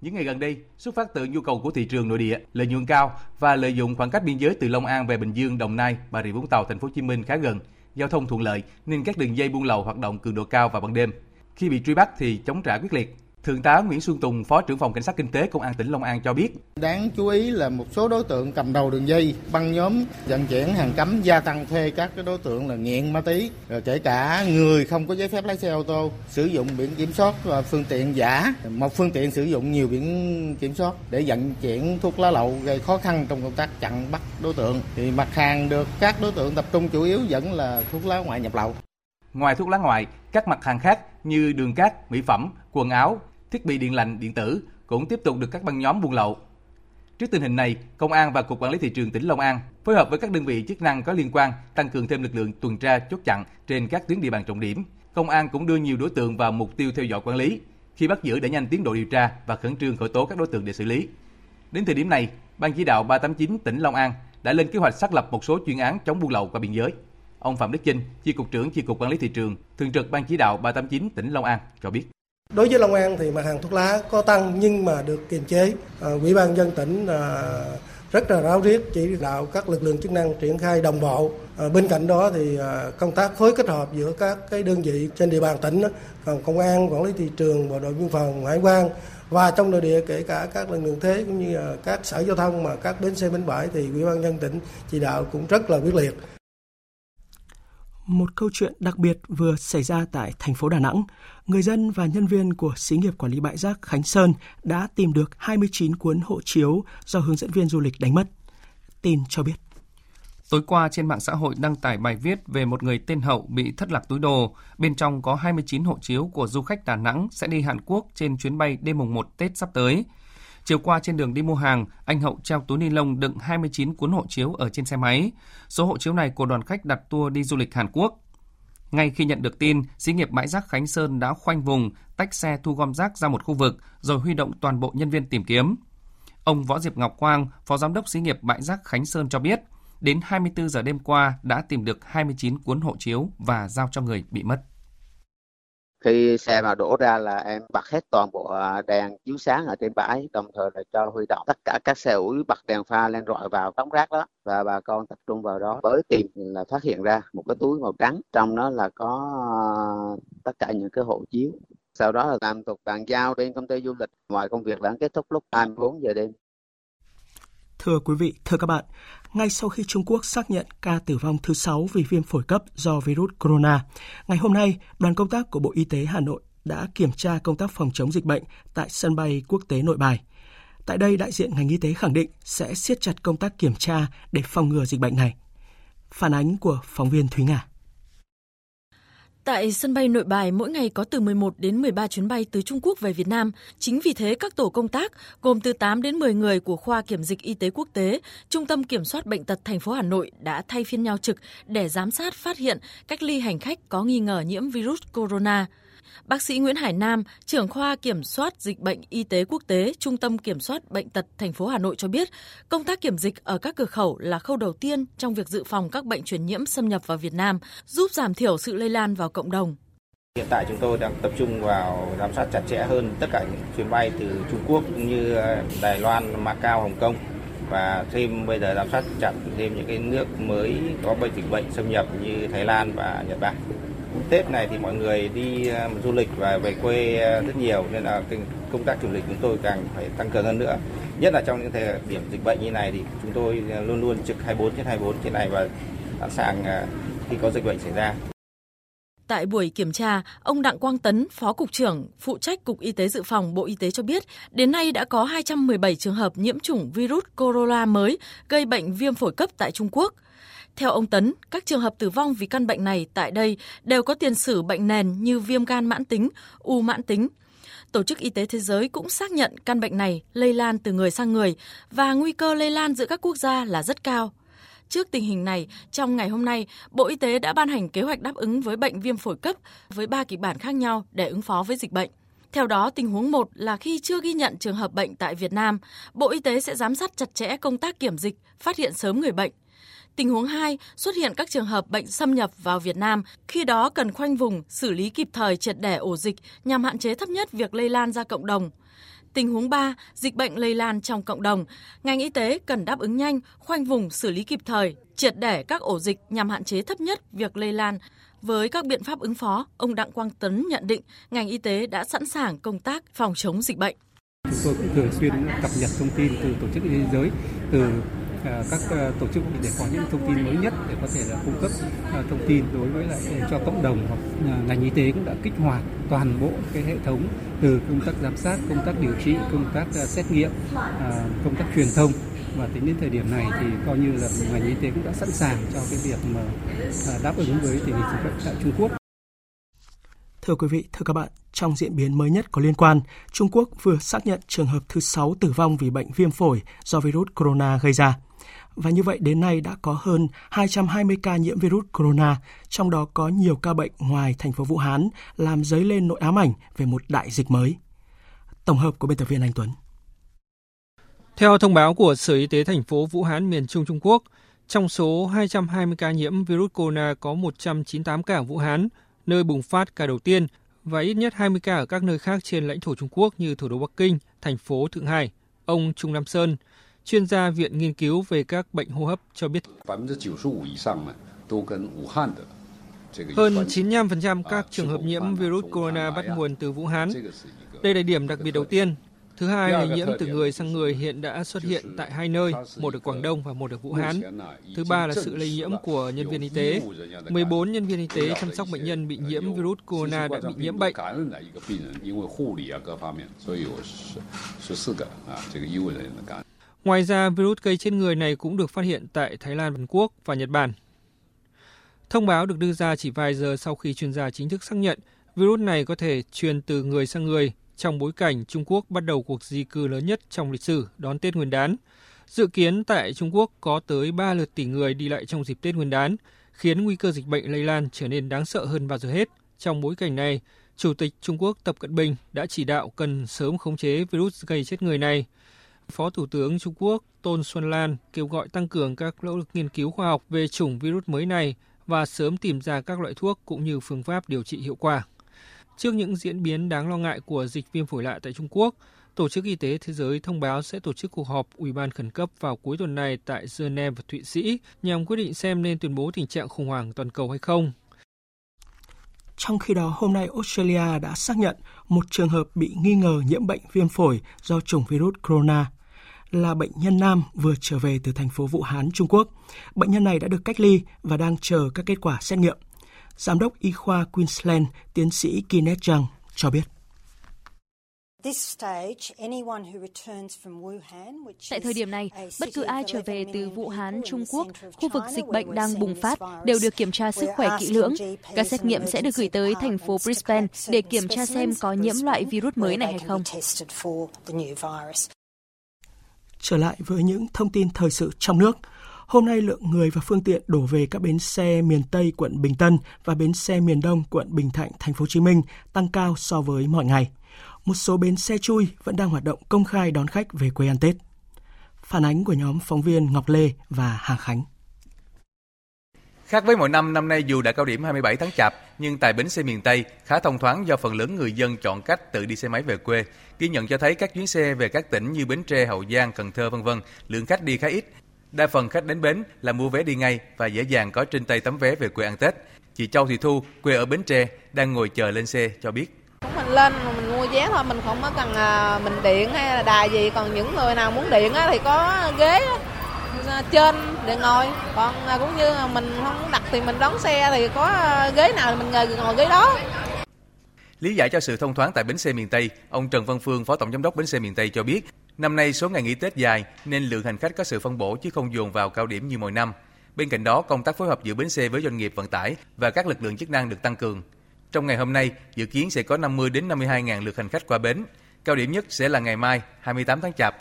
Những ngày gần đây, xuất phát từ nhu cầu của thị trường nội địa, lợi nhuận cao và lợi dụng khoảng cách biên giới từ Long An về Bình Dương, Đồng Nai, Bà Rịa Vũng Tàu, Thành phố Hồ Chí Minh khá gần, giao thông thuận lợi nên các đường dây buôn lậu hoạt động cường độ cao vào ban đêm. Khi bị truy bắt thì chống trả quyết liệt, Thượng tá Nguyễn Xuân Tùng, Phó trưởng phòng Cảnh sát Kinh tế Công an tỉnh Long An cho biết. Đáng chú ý là một số đối tượng cầm đầu đường dây, băng nhóm vận chuyển hàng cấm gia tăng thuê các cái đối tượng là nghiện ma túy, rồi kể cả người không có giấy phép lái xe ô tô, sử dụng biển kiểm soát và phương tiện giả, một phương tiện sử dụng nhiều biển kiểm soát để vận chuyển thuốc lá lậu gây khó khăn trong công tác chặn bắt đối tượng. Thì mặt hàng được các đối tượng tập trung chủ yếu vẫn là thuốc lá ngoại nhập lậu. Ngoài thuốc lá ngoại, các mặt hàng khác như đường cát, mỹ phẩm, quần áo, thiết bị điện lạnh, điện tử cũng tiếp tục được các băng nhóm buôn lậu. Trước tình hình này, Công an và Cục Quản lý thị trường tỉnh Long An phối hợp với các đơn vị chức năng có liên quan tăng cường thêm lực lượng tuần tra chốt chặn trên các tuyến địa bàn trọng điểm. Công an cũng đưa nhiều đối tượng vào mục tiêu theo dõi quản lý. Khi bắt giữ để nhanh tiến độ điều tra và khẩn trương khởi tố các đối tượng để xử lý. Đến thời điểm này, Ban chỉ đạo 389 tỉnh Long An đã lên kế hoạch xác lập một số chuyên án chống buôn lậu qua biên giới. Ông Phạm Đức Chinh, Chi cục trưởng Chi cục Quản lý thị trường, thường trực Ban chỉ đạo 389 tỉnh Long An cho biết. Đối với Long An thì mặt hàng thuốc lá có tăng nhưng mà được kiềm chế. À, ủy ban dân tỉnh à, rất là ráo riết chỉ đạo các lực lượng chức năng triển khai đồng bộ. À, bên cạnh đó thì công tác phối kết hợp giữa các cái đơn vị trên địa bàn tỉnh, còn công an, quản lý thị trường, bộ đội biên phòng, hải quan và trong nội địa kể cả các lực lượng thế cũng như các sở giao thông mà các bến xe bến bãi thì ủy ban dân tỉnh chỉ đạo cũng rất là quyết liệt. Một câu chuyện đặc biệt vừa xảy ra tại thành phố Đà Nẵng. Người dân và nhân viên của xí nghiệp quản lý bãi rác Khánh Sơn đã tìm được 29 cuốn hộ chiếu do hướng dẫn viên du lịch đánh mất. Tin cho biết. Tối qua trên mạng xã hội đăng tải bài viết về một người tên Hậu bị thất lạc túi đồ. Bên trong có 29 hộ chiếu của du khách Đà Nẵng sẽ đi Hàn Quốc trên chuyến bay đêm mùng 1 Tết sắp tới. Chiều qua trên đường đi mua hàng, anh Hậu treo túi ni lông đựng 29 cuốn hộ chiếu ở trên xe máy. Số hộ chiếu này của đoàn khách đặt tour đi du lịch Hàn Quốc. Ngay khi nhận được tin, xí nghiệp bãi rác Khánh Sơn đã khoanh vùng, tách xe thu gom rác ra một khu vực, rồi huy động toàn bộ nhân viên tìm kiếm. Ông Võ Diệp Ngọc Quang, Phó Giám đốc xí nghiệp bãi rác Khánh Sơn cho biết, đến 24 giờ đêm qua đã tìm được 29 cuốn hộ chiếu và giao cho người bị mất khi xe mà đổ ra là em bật hết toàn bộ à, đèn chiếu sáng ở trên bãi, đồng thời là cho huy động tất cả các xe ủi bật đèn pha lên rọi vào đống rác đó. Và bà con tập trung vào đó với tìm là phát hiện ra một cái túi màu trắng, trong đó là có à, tất cả những cái hộ chiếu. Sau đó là làm tục bàn giao bên công ty du lịch. Mọi công việc đã kết thúc lúc 24 giờ đêm. Thưa quý vị, thưa các bạn, ngay sau khi Trung Quốc xác nhận ca tử vong thứ 6 vì viêm phổi cấp do virus corona, ngày hôm nay, đoàn công tác của Bộ Y tế Hà Nội đã kiểm tra công tác phòng chống dịch bệnh tại sân bay quốc tế Nội Bài. Tại đây, đại diện ngành y tế khẳng định sẽ siết chặt công tác kiểm tra để phòng ngừa dịch bệnh này. Phản ánh của phóng viên Thúy Nga. Tại sân bay Nội Bài, mỗi ngày có từ 11 đến 13 chuyến bay từ Trung Quốc về Việt Nam. Chính vì thế, các tổ công tác gồm từ 8 đến 10 người của khoa kiểm dịch y tế quốc tế, Trung tâm Kiểm soát bệnh tật thành phố Hà Nội đã thay phiên nhau trực để giám sát phát hiện cách ly hành khách có nghi ngờ nhiễm virus corona. Bác sĩ Nguyễn Hải Nam, trưởng khoa kiểm soát dịch bệnh y tế quốc tế, Trung tâm Kiểm soát bệnh tật thành phố Hà Nội cho biết, công tác kiểm dịch ở các cửa khẩu là khâu đầu tiên trong việc dự phòng các bệnh truyền nhiễm xâm nhập vào Việt Nam, giúp giảm thiểu sự lây lan vào cộng đồng. Hiện tại chúng tôi đang tập trung vào giám sát chặt chẽ hơn tất cả những chuyến bay từ Trung Quốc cũng như ờ, Đài Loan, Macau, Hồng Kông và thêm bây giờ giám sát chặt thêm những cái nước mới có bệnh dịch bệnh xâm nhập như Thái Lan và Nhật Bản. Tết này thì mọi người đi ờ, du lịch và về quê ờ, rất nhiều nên là công tác kiểm dịch chúng tôi càng phải tăng cường hơn nữa. Nhất là trong những thời điểm dịch bệnh như này thì chúng tôi ờ, luôn luôn trực 24 trên 24 trên này và sẵn sàng khi có dịch bệnh xảy ra. Tại buổi kiểm tra, ông Đặng Quang Tấn, Phó Cục trưởng, phụ trách Cục Y tế Dự phòng Bộ Y tế cho biết, đến nay đã có 217 trường hợp nhiễm chủng virus corona mới gây bệnh viêm phổi cấp tại Trung Quốc. Theo ông Tấn, các trường hợp tử vong vì căn bệnh này tại đây đều có tiền sử bệnh nền như viêm gan mãn tính, u mãn tính. Tổ chức Y tế Thế giới cũng xác nhận căn bệnh này lây lan từ người sang người và nguy cơ lây lan giữa các quốc gia là rất cao. Trước tình hình này, trong ngày hôm nay, Bộ Y tế đã ban hành kế hoạch đáp ứng với bệnh viêm phổi cấp với ba kịch bản khác nhau để ứng phó với dịch bệnh. Theo đó, tình huống 1 là khi chưa ghi nhận trường hợp bệnh tại Việt Nam, Bộ Y tế sẽ giám sát chặt chẽ công tác kiểm dịch, phát hiện sớm người bệnh. Tình huống 2, xuất hiện các trường hợp bệnh xâm nhập vào Việt Nam, khi đó cần khoanh vùng, xử lý kịp thời triệt để ổ dịch nhằm hạn chế thấp nhất việc lây lan ra cộng đồng. Tình huống 3, dịch bệnh lây lan trong cộng đồng, ngành y tế cần đáp ứng nhanh, khoanh vùng xử lý kịp thời, triệt để các ổ dịch nhằm hạn chế thấp nhất việc lây lan. Với các biện pháp ứng phó, ông Đặng Quang Tấn nhận định ngành y tế đã sẵn sàng công tác phòng chống dịch bệnh. Chúng tôi cũng thường xuyên cập nhật thông tin từ Tổ chức Y tế Thế giới, từ À, các à, tổ chức để có những thông tin mới nhất để có thể là cung cấp à, thông tin đối với lại cho cộng đồng hoặc ngành y tế cũng đã kích hoạt toàn bộ cái hệ thống từ công tác giám sát, công tác điều trị, công tác xét nghiệm, công tác truyền thông và tính đến thời điểm này thì coi như là ngành y tế cũng đã sẵn sàng cho cái việc mà đáp ứng với tình hình dịch bệnh tại Trung Quốc. Thưa quý vị, thưa các bạn, trong diễn biến mới nhất có liên quan, Trung Quốc vừa xác nhận trường hợp thứ 6 tử vong vì bệnh viêm phổi do virus corona gây ra. Và như vậy đến nay đã có hơn 220 ca nhiễm virus corona, trong đó có nhiều ca bệnh ngoài thành phố Vũ Hán, làm dấy lên nỗi ám ảnh về một đại dịch mới. Tổng hợp của biên tập viên Anh Tuấn. Theo thông báo của Sở Y tế thành phố Vũ Hán miền Trung Trung Quốc, trong số 220 ca nhiễm virus corona có 198 ca ở Vũ Hán, nơi bùng phát ca đầu tiên, và ít nhất 20 ca ở các nơi khác trên lãnh thổ Trung Quốc như thủ đô Bắc Kinh, thành phố Thượng Hải. Ông Trung Nam Sơn, chuyên gia Viện Nghiên cứu về các bệnh hô hấp cho biết. Hơn 95% các trường hợp nhiễm virus corona bắt nguồn từ Vũ Hán. Đây là điểm đặc biệt đầu tiên. Thứ hai, lây nhiễm từ người sang người hiện đã xuất hiện tại hai nơi, một ở Quảng Đông và một ở Vũ Hán. Thứ ba là sự lây nhiễm của nhân viên y tế. 14 nhân viên y tế chăm sóc bệnh nhân bị nhiễm virus corona đã bị nhiễm bệnh. Ngoài ra, virus gây chết người này cũng được phát hiện tại Thái Lan, Hàn Quốc và Nhật Bản. Thông báo được đưa ra chỉ vài giờ sau khi chuyên gia chính thức xác nhận virus này có thể truyền từ người sang người trong bối cảnh Trung Quốc bắt đầu cuộc di cư lớn nhất trong lịch sử đón Tết Nguyên đán. Dự kiến tại Trung Quốc có tới 3 lượt tỷ người đi lại trong dịp Tết Nguyên đán, khiến nguy cơ dịch bệnh lây lan trở nên đáng sợ hơn bao giờ hết. Trong bối cảnh này, Chủ tịch Trung Quốc Tập Cận Bình đã chỉ đạo cần sớm khống chế virus gây chết người này – Phó Thủ tướng Trung Quốc Tôn Xuân Lan kêu gọi tăng cường các nỗ lực nghiên cứu khoa học về chủng virus mới này và sớm tìm ra các loại thuốc cũng như phương pháp điều trị hiệu quả. Trước những diễn biến đáng lo ngại của dịch viêm phổi lạ tại Trung Quốc, Tổ chức Y tế Thế giới thông báo sẽ tổ chức cuộc họp Ủy ban khẩn cấp vào cuối tuần này tại Geneva, Thụy Sĩ nhằm quyết định xem nên tuyên bố tình trạng khủng hoảng toàn cầu hay không. Trong khi đó, hôm nay Australia đã xác nhận một trường hợp bị nghi ngờ nhiễm bệnh viêm phổi do chủng virus corona là bệnh nhân nam vừa trở về từ thành phố Vũ Hán, Trung Quốc. Bệnh nhân này đã được cách ly và đang chờ các kết quả xét nghiệm. Giám đốc y khoa Queensland, tiến sĩ Kenneth Zhang cho biết. Tại thời điểm này, bất cứ ai trở về từ Vũ Hán, Trung Quốc, khu vực dịch bệnh đang bùng phát, đều được kiểm tra sức khỏe kỹ lưỡng. Các xét nghiệm sẽ được gửi tới thành phố Brisbane để kiểm tra xem có nhiễm loại virus mới này hay không. Trở lại với những thông tin thời sự trong nước. Hôm nay lượng người và phương tiện đổ về các bến xe miền Tây quận Bình Tân và bến xe miền Đông quận Bình Thạnh, thành phố Hồ Chí Minh tăng cao so với mọi ngày. Một số bến xe chui vẫn đang hoạt động công khai đón khách về quê ăn Tết. Phản ánh của nhóm phóng viên Ngọc Lê và Hà Khánh. Khác với mọi năm, năm nay dù đã cao điểm 27 tháng Chạp, nhưng tại bến xe miền Tây khá thông thoáng do phần lớn người dân chọn cách tự đi xe máy về quê. Ghi nhận cho thấy các chuyến xe về các tỉnh như Bến Tre, Hậu Giang, Cần Thơ vân vân, lượng khách đi khá ít. Đa phần khách đến bến là mua vé đi ngay và dễ dàng có trên tay tấm vé về quê ăn Tết. Chị Châu Thị Thu, quê ở Bến Tre, đang ngồi chờ lên xe cho biết. Mình lên mình mua vé thôi, mình không có cần à, mình điện hay là đài gì. Còn những người nào muốn điện thì có ghế trên để ngồi còn à, cũng như mình không đặt thì mình đón xe thì có à, ghế nào mình ngồi, ngồi ghế đó Lý giải cho sự thông thoáng tại bến xe miền Tây, ông Trần Văn Phương, Phó Tổng Giám đốc bến xe miền Tây cho biết, năm nay số ngày nghỉ Tết dài nên lượng hành khách có sự phân bổ chứ không dồn vào cao điểm như mọi năm. Bên cạnh đó, công tác phối hợp giữa bến xe với doanh nghiệp vận tải và các lực lượng chức năng được tăng cường. Trong ngày hôm nay, dự kiến sẽ có 50 đến 52 ngàn lượt hành khách qua bến. Cao điểm nhất sẽ là ngày mai, 28 tháng Chạp,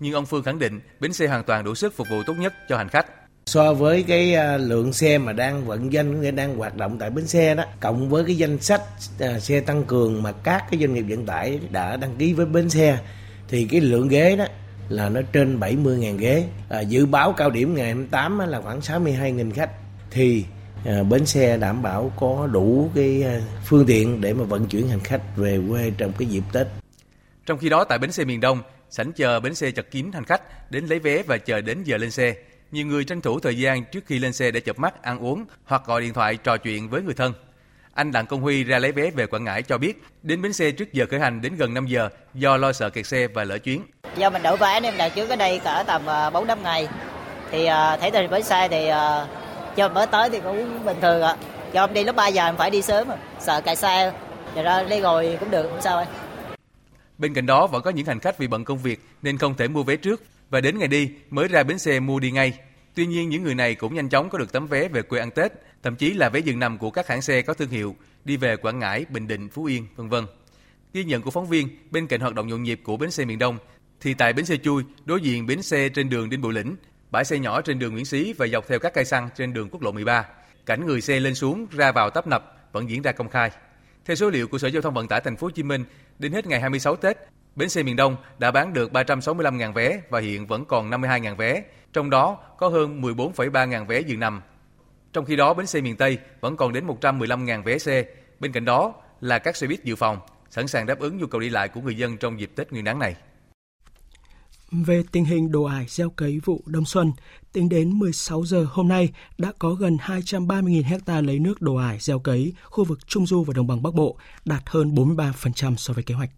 nhưng ông Phương khẳng định bến xe hoàn toàn đủ sức phục vụ tốt nhất cho hành khách. So với cái à, lượng xe mà đang vận doanh đang hoạt động tại bến xe đó, cộng với cái danh sách à, xe tăng cường mà các cái doanh nghiệp vận tải đã đăng ký với bến xe thì cái lượng ghế đó là nó trên 70.000 ghế. À, dự báo cao điểm ngày 28 là khoảng 62.000 khách thì à, bến xe đảm bảo có đủ cái à, phương tiện để mà vận chuyển hành khách về quê trong cái dịp Tết. Trong khi đó tại bến xe miền Đông, sảnh chờ bến xe chật kín hành khách đến lấy vé và chờ đến giờ lên xe. Nhiều người tranh thủ thời gian trước khi lên xe để chập mắt, ăn uống hoặc gọi điện thoại trò chuyện với người thân. Anh Đặng Công Huy ra lấy vé về Quảng Ngãi cho biết, đến bến xe trước giờ khởi hành đến gần 5 giờ do lo sợ kẹt xe và lỡ chuyến. Do mình đổi vé nên đặt trước ở đây cả tầm 4 à, năm ngày. Thì à, thấy từ bến xe thì cho mới tới thì cũng bình thường ạ. Do đi lúc 3 giờ mình phải đi sớm, sợ kẹt xe. Rồi ra đi rồi cũng được, không sao ấy. Bên cạnh đó vẫn có những hành khách vì bận công việc nên không thể mua vé trước và đến ngày đi mới ra bến xe mua đi ngay. Tuy nhiên những người này cũng nhanh chóng có được tấm vé về quê ăn Tết, thậm chí là vé dừng nằm của các hãng xe có thương hiệu đi về Quảng Ngãi, Bình Định, Phú Yên, vân vân. Ghi nhận của phóng viên, bên cạnh hoạt động nhộn nhịp của bến xe miền Đông, thì tại bến xe chui, đối diện bến xe trên đường Đinh Bộ Lĩnh, bãi xe nhỏ trên đường Nguyễn Xí và dọc theo các cây xăng trên đường quốc lộ 13, cảnh người xe lên xuống ra vào tấp nập vẫn diễn ra công khai. Theo số liệu của Sở Giao thông Vận tải Thành phố Hồ Chí Minh, đến hết ngày 26 Tết, bến xe miền Đông đã bán được 365.000 vé và hiện vẫn còn 52.000 vé, trong đó có hơn 14,3 ngàn vé giường nằm. Trong khi đó, bến xe miền Tây vẫn còn đến 115 ngàn vé xe. Bên cạnh đó là các xe buýt dự phòng, sẵn sàng đáp ứng nhu cầu đi lại của người dân trong dịp Tết Nguyên đán này. Về tình hình đồ ải gieo cấy vụ đông xuân, tính đến 16 giờ hôm nay đã có gần 230.000 hecta lấy nước đồ ải gieo cấy khu vực Trung Du và Đồng bằng Bắc Bộ, đạt hơn 43% so với kế hoạch.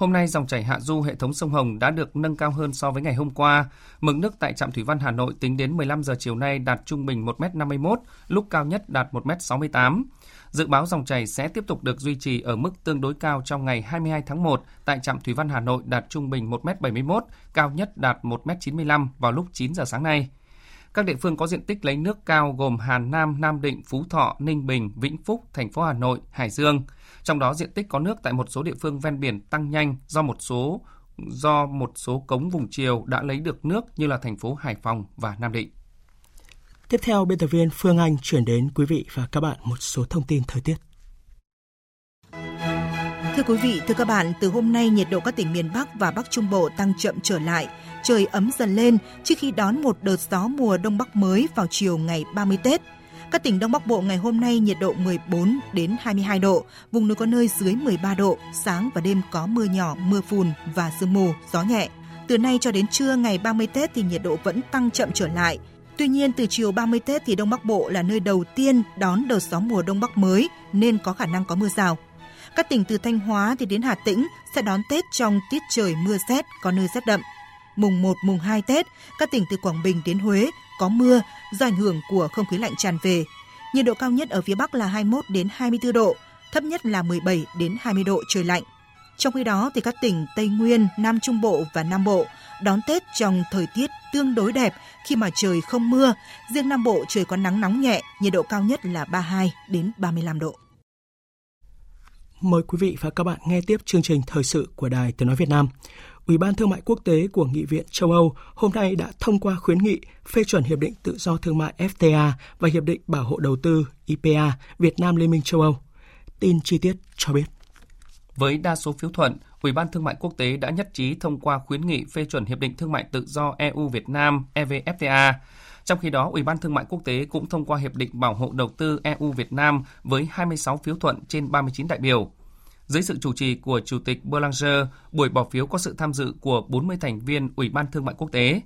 Hôm nay dòng chảy hạ du hệ thống sông Hồng đã được nâng cao hơn so với ngày hôm qua. Mực nước tại trạm thủy văn Hà Nội tính đến 15 giờ chiều nay đạt trung bình 1m51, lúc cao nhất đạt 1m68. Dự báo dòng chảy sẽ tiếp tục được duy trì ở mức tương đối cao trong ngày 22 tháng 1 tại trạm thủy văn Hà Nội đạt trung bình 1m71, cao nhất đạt 1m95 vào lúc 9 giờ sáng nay. Các địa phương có diện tích lấy nước cao gồm Hà Nam, Nam Định, Phú Thọ, Ninh Bình, Vĩnh Phúc, thành phố Hà Nội, Hải Dương. Trong đó diện tích có nước tại một số địa phương ven biển tăng nhanh do một số do một số cống vùng chiều đã lấy được nước như là thành phố Hải Phòng và Nam Định. Tiếp theo, biên tập viên Phương Anh chuyển đến quý vị và các bạn một số thông tin thời tiết. Thưa quý vị, thưa các bạn, từ hôm nay nhiệt độ các tỉnh miền Bắc và Bắc Trung Bộ tăng chậm trở lại, trời ấm dần lên trước khi đón một đợt gió mùa Đông Bắc mới vào chiều ngày 30 Tết. Các tỉnh Đông Bắc Bộ ngày hôm nay nhiệt độ 14 đến 22 độ, vùng núi có nơi dưới 13 độ, sáng và đêm có mưa nhỏ, mưa phùn và sương mù, gió nhẹ. Từ nay cho đến trưa ngày 30 Tết thì nhiệt độ vẫn tăng chậm trở lại. Tuy nhiên từ chiều 30 Tết thì Đông Bắc Bộ là nơi đầu tiên đón đợt gió mùa Đông Bắc mới nên có khả năng có mưa rào. Các tỉnh từ Thanh Hóa thì đến Hà Tĩnh sẽ đón Tết trong tiết trời mưa rét, có nơi rét đậm. Mùng 1, mùng 2 Tết, các tỉnh từ Quảng Bình đến Huế có mưa do ảnh hưởng của không khí lạnh tràn về. Nhiệt độ cao nhất ở phía Bắc là 21 đến 24 độ, thấp nhất là 17 đến 20 độ trời lạnh. Trong khi đó thì các tỉnh Tây Nguyên, Nam Trung Bộ và Nam Bộ đón Tết trong thời tiết tương đối đẹp khi mà trời không mưa, riêng Nam Bộ trời có nắng nóng nhẹ, nhiệt độ cao nhất là 32 đến 35 độ. Mời quý vị và các bạn nghe tiếp chương trình thời sự của Đài Tiếng nói Việt Nam. Ủy ban Thương mại Quốc tế của Nghị viện châu Âu hôm nay đã thông qua khuyến nghị phê chuẩn Hiệp định Tự do Thương mại FTA và Hiệp định Bảo hộ Đầu tư IPA Việt Nam Liên minh châu Âu. Tin chi tiết cho biết. Với đa số phiếu thuận, Ủy ban Thương mại Quốc tế đã nhất trí thông qua khuyến nghị phê chuẩn Hiệp định Thương mại Tự do EU-Việt Nam EVFTA. Trong khi đó, Ủy ban Thương mại Quốc tế cũng thông qua Hiệp định Bảo hộ Đầu tư EU Việt Nam với 26 phiếu thuận trên 39 đại biểu. Dưới sự chủ trì của Chủ tịch Boulanger, buổi bỏ phiếu có sự tham dự của 40 thành viên Ủy ban Thương mại Quốc tế.